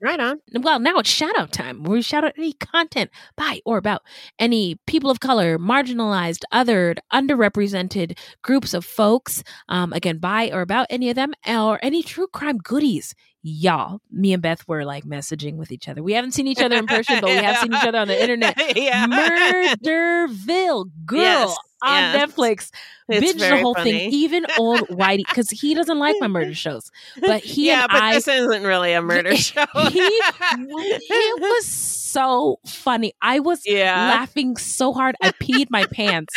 A: Right on.
B: Well, now it's shout out time where we shout out any content by or about any people of color, marginalized, othered, underrepresented groups of folks. Um, again, by or about any of them or any true crime goodies. Y'all, me and Beth were like messaging with each other. We haven't seen each other in person, but we have seen each other on the internet.
A: Yeah.
B: Murderville, girl,
A: Yes,
B: on
A: yes.
B: Netflix.
A: It's
B: Binge the whole
A: funny.
B: thing, even old Whitey, because he doesn't like my murder shows. But he
A: yeah,
B: and
A: but
B: I
A: this isn't really a murder show.
B: he it was so funny. I was
A: Yeah.
B: laughing so hard I peed my pants.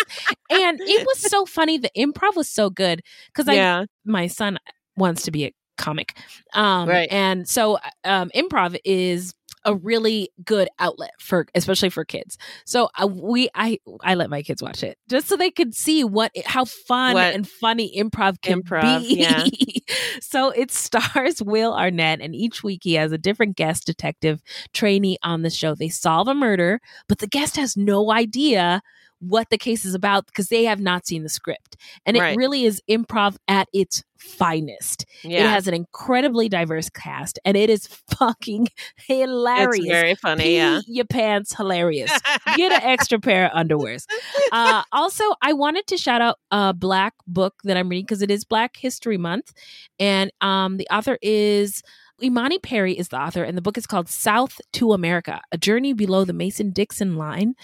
B: And it was so funny. The improv was so good because I my son wants to be a comic. Um
A: Right.
B: and so um improv is a really good outlet for especially for kids. So uh, we I I let my kids watch it just so they could see what how fun
A: What-
B: and funny improv can
A: Improv,
B: be.
A: yeah.
B: so it stars Will Arnett, and each week he has a different guest detective trainee on the show. They solve a murder, but the guest has no idea what the case is about because they have not seen the script. And it really is improv at its finest. It has an incredibly diverse cast and it is fucking hilarious.
A: very funny,
B: Pee
A: yeah.
B: Your pants hilarious. Get an extra pair of underwears. Uh, also, I wanted to shout out a black book that I'm reading because it is Black History Month. And um, the author is Imani Perry is the author, and the book is called South to America: A Journey Below the Mason-Dixon Line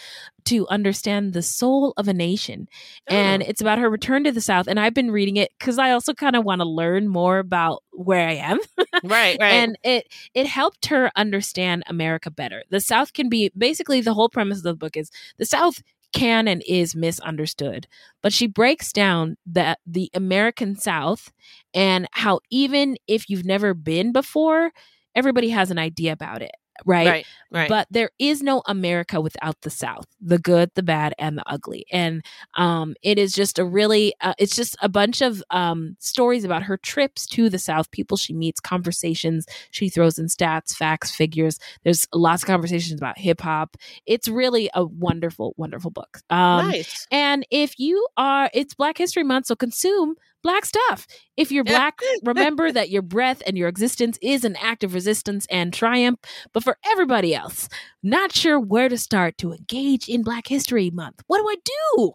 B: to Understand the Soul of a Nation. And oh. it's about her return to the South. And I've been reading it because I also kind of want to learn more about where I am.
A: right, right.
B: And it it helped her understand America better. The South can be basically the whole premise of the book is the South can and is misunderstood. But she breaks down that the American South and how even if you've never been before, everybody has an idea about it. Right?
A: Right, right.
B: But there is no America without the South, the good, the bad, and the ugly. And um, it is just a really, uh, it's just a bunch of um, stories about her trips to the South, people she meets, conversations she throws in stats, facts, figures. There's lots of conversations about hip hop. It's really a wonderful, wonderful book. Um,
A: Nice.
B: And if you are, it's Black History Month, so consume black stuff. If you're black, remember that your breath and your existence is an act of resistance and triumph. But for everybody else, not sure where to start to engage in Black History Month, what do I do?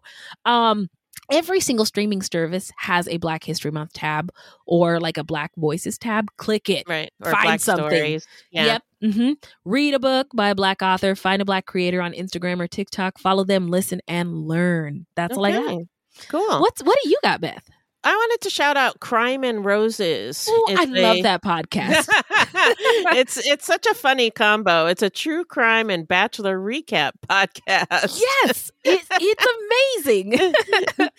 B: Um, Every single streaming service has a Black History Month tab or like a Black Voices tab. Click it.
A: Right. Or
B: Find
A: Black
B: something.
A: Stories. Yeah.
B: Yep. hmm Read a book by a Black author. Find a Black creator on Instagram or TikTok. Follow them, listen, and learn. That's all I got.
A: Cool.
B: What's what do you got, Beth?
A: I wanted to shout out Crime and Roses.
B: Ooh, I love that podcast.
A: it's it's such a funny combo. It's a true crime and bachelor recap podcast.
B: Yes, it's it's amazing.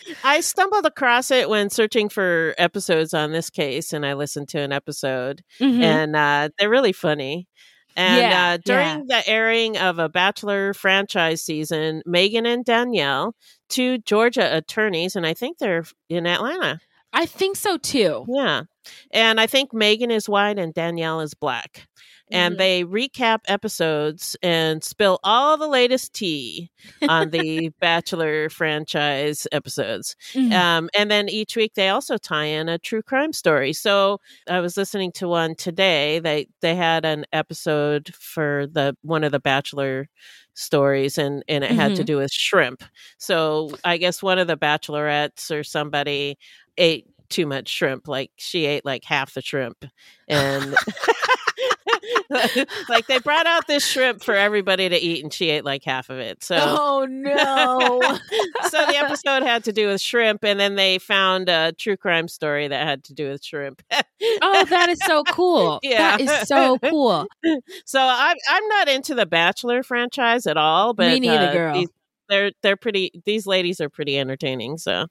A: I stumbled across it when searching for episodes on this case, and I listened to an episode,
B: Mhm.
A: and uh, they're really funny. And
B: Yeah,
A: uh, during the airing of a Bachelor franchise season, Megan and Danielle, two Georgia attorneys, and I think they're in Atlanta.
B: I think so too.
A: Yeah. And I think Megan is white and Danielle is black. And
B: Mhm.
A: they recap episodes and spill all the latest tea on the Bachelor franchise episodes.
B: Mhm.
A: Um, and then each week they also tie in a true crime story. So I was listening to one today. They they had an episode for the one of the Bachelor stories and and it had to
B: Mhm.
A: do with shrimp. So I guess one of the bachelorettes or somebody ate too much shrimp. Like she ate like half the shrimp. And like they brought out this shrimp for everybody to eat and she ate like half of it. So
B: Oh no.
A: so the episode had to do with shrimp, and then they found a true crime story that had to do with shrimp.
B: oh, that is so cool.
A: Yeah.
B: That is so cool.
A: so I'm I'm not into the Bachelor franchise at all, but
B: Me neither,
A: uh,
B: girl.
A: These, they're they're pretty. These ladies are pretty entertaining. So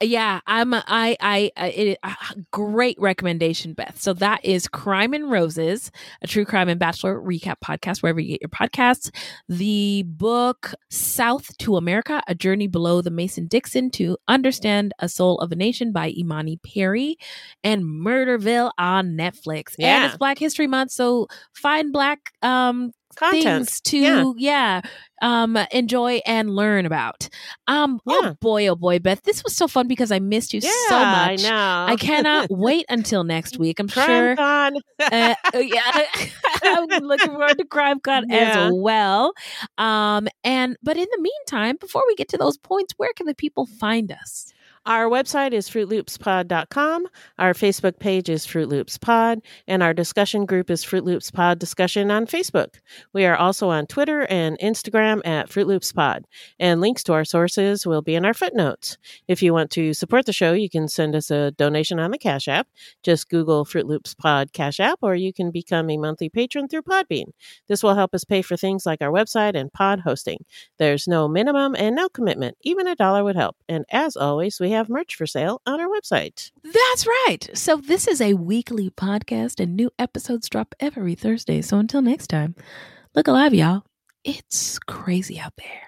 B: yeah i'm i i, I it, uh, great recommendation beth. So that is crime and roses a true crime and bachelor recap podcast wherever you get your podcasts. The book south to america a journey below the mason-dixon to understand a soul of a nation by imani perry and murderville on netflix. And
A: Yeah.
B: it's black history month so find black um
A: Content.
B: things to
A: Yeah.
B: yeah. um enjoy and learn about um oh boy oh boy beth this was so fun because i missed you so
A: Yeah, I
B: much
A: know.
B: I cannot wait until next week i'm
A: Crime
B: sure
A: Con.
B: uh, yeah i'm looking forward to crime con
A: Yeah.
B: as well um and but in the meantime before we get to those points where can the people find us
A: Our website is fruitloopspod.com. Our Facebook page is Fruit Loops Pod, and our discussion group is Fruit Loops Pod Discussion on Facebook. We are also on Twitter and Instagram at Fruit Loops Pod, and links to our sources will be in our footnotes. If you want to support the show, you can send us a donation on the Cash App. Just Google Fruit Loops Pod Cash App, or you can become a monthly patron through Podbean. This will help us pay for things like our website and pod hosting. There's no minimum and no commitment. Even a dollar would help. And as always, we have merch for sale on our website.
B: That's right. So this is a weekly podcast and new episodes drop every Thursday. So until next time, look alive, y'all. It's crazy out there.